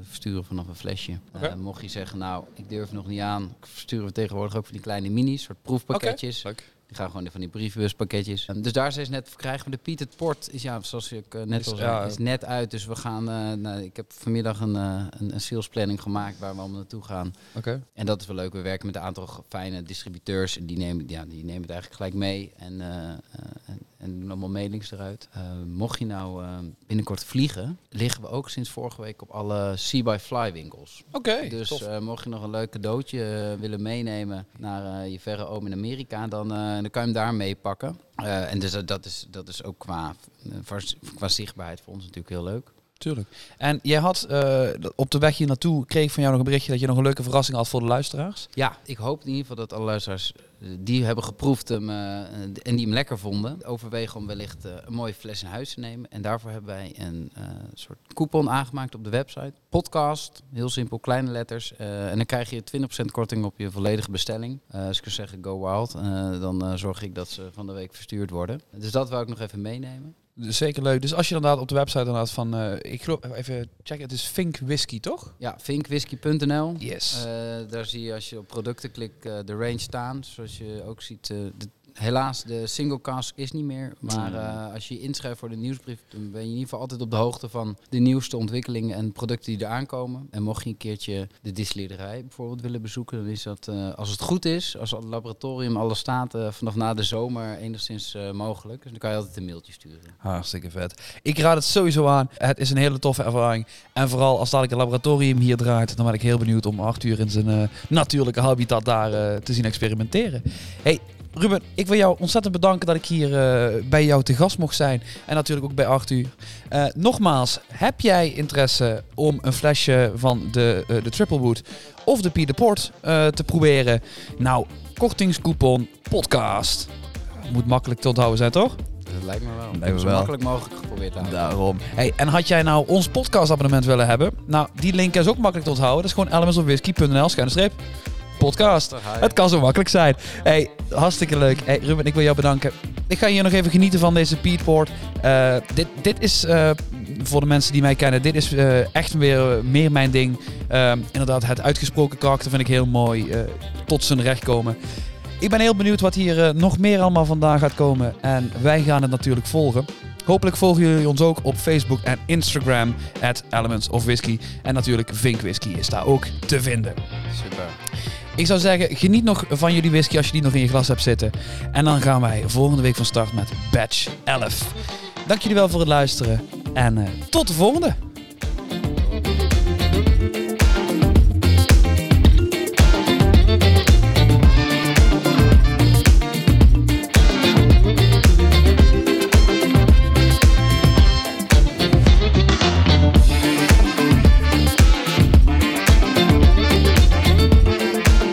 Speaker 2: Versturen vanaf een flesje. Okay. mocht je zeggen, nou, ik durf nog niet aan. Versturen we tegenwoordig ook van die kleine minis, soort proefpakketjes.
Speaker 1: Okay.
Speaker 2: Die gaan gewoon van die brievenbuspakketjes. Um, dus daar is net krijgen we de Peated Port. Is ja, zoals ik uh, net
Speaker 1: is,
Speaker 2: al zei,
Speaker 1: ja,
Speaker 2: is net uit. Dus we gaan. Uh, nou, ik heb vanmiddag een, uh, een, een salesplanning gemaakt waar we allemaal naartoe gaan.
Speaker 1: Oké. Okay.
Speaker 2: En dat is wel leuk. We werken met een aantal fijne distributeurs en die nemen, ja, die nemen het eigenlijk gelijk mee. En, en doen allemaal mailings eruit. Eh, mocht je nou eh, binnenkort vliegen, liggen we ook sinds vorige week op alle See by Fly winkels.
Speaker 1: Oké,
Speaker 2: Dus eh, mocht je nog een leuk cadeautje willen meenemen naar je verre oom in Amerika, dan, dan kan je hem daar meepakken. Eh, en dus dat- is, dat is ook qua, qua zichtbaarheid voor ons natuurlijk heel leuk.
Speaker 1: Tuurlijk. En jij had op de weg hier naartoe, kreeg ik van jou nog een berichtje dat je nog een leuke verrassing had voor de luisteraars.
Speaker 2: Ja, ik hoop in ieder geval dat alle luisteraars die hebben geproefd hem, eh, en die hem lekker vonden, overwegen om wellicht eh, een mooie fles in huis te nemen. En daarvoor hebben wij een eh, soort coupon aangemaakt op de website. Podcast, heel simpel, kleine letters. En dan krijg je 20% korting op je volledige bestelling. Als ik zou zeggen go wild, dan zorg ik dat ze van de week verstuurd worden. Dus dat wil ik nog even meenemen.
Speaker 1: Dus zeker leuk. Dus als je inderdaad op de website inderdaad van, eh, ik geloof, even checken, het is Fink Whisky, toch?
Speaker 2: Ja, vinkwhisky.nl.
Speaker 1: Yes.
Speaker 2: Eh, daar zie je als je op producten klikt eh, de range staan. Zoals je ook ziet, de, helaas de single cask is niet meer. Maar eh, als je je inschrijft voor de nieuwsbrief, dan ben je in ieder geval altijd op de hoogte van de nieuwste ontwikkelingen en producten die er aankomen. En mocht je een keertje de distillerij bijvoorbeeld willen bezoeken, dan is dat, eh, als het goed is, als het laboratorium alles staat, eh, vanaf na de zomer enigszins mogelijk. Dus dan kan je altijd een mailtje sturen.
Speaker 1: Hartstikke vet. Ik raad het sowieso aan. Het is een hele toffe ervaring. En vooral als dadelijk een laboratorium hier draait, dan ben ik heel benieuwd om Arthur in zijn natuurlijke habitat daar te zien experimenteren. Hey, Ruben, ik wil jou ontzettend bedanken dat ik hier eh, bij jou te gast mocht zijn. En natuurlijk ook bij Arthur. Eh, nogmaals, heb jij interesse om een flesje van de, eh, de Triple Wood of de Pied de Port eh, te proberen? Nou, kortingscoupon podcast. Moet makkelijk te onthouden zijn, toch?
Speaker 2: Dat lijkt me wel.
Speaker 1: Lijkt me
Speaker 2: zo
Speaker 1: wel.
Speaker 2: makkelijk mogelijk geprobeerd te houden.
Speaker 1: Daarom. Hey, en had jij nou ons podcastabonnement willen hebben? Nou, die link is ook makkelijk te onthouden. Dat is gewoon elementsofwhisky.nl schuine streep podcast. Het kan zo makkelijk zijn. Hey, hartstikke leuk. Hey, Ruben, ik wil jou bedanken. Ik ga hier nog even genieten van deze Peatport. Eh dit, dit is, eh, voor de mensen die mij kennen, dit is eh, echt weer meer mijn ding. Ehm, inderdaad, het uitgesproken karakter vind ik heel mooi. tot zijn recht komen. Ik ben heel benieuwd wat hier nog meer allemaal vandaan gaat komen. En wij gaan het natuurlijk volgen. Hopelijk volgen jullie ons ook op Facebook en Instagram. At Elements of Whisky. En natuurlijk Vink Whisky is daar ook te vinden.
Speaker 2: Super.
Speaker 1: Ik zou zeggen, geniet nog van jullie whisky als je die nog in je glas hebt zitten. En dan gaan wij volgende week van start met batch 11. Dank jullie wel voor het luisteren. En eh, tot de volgende.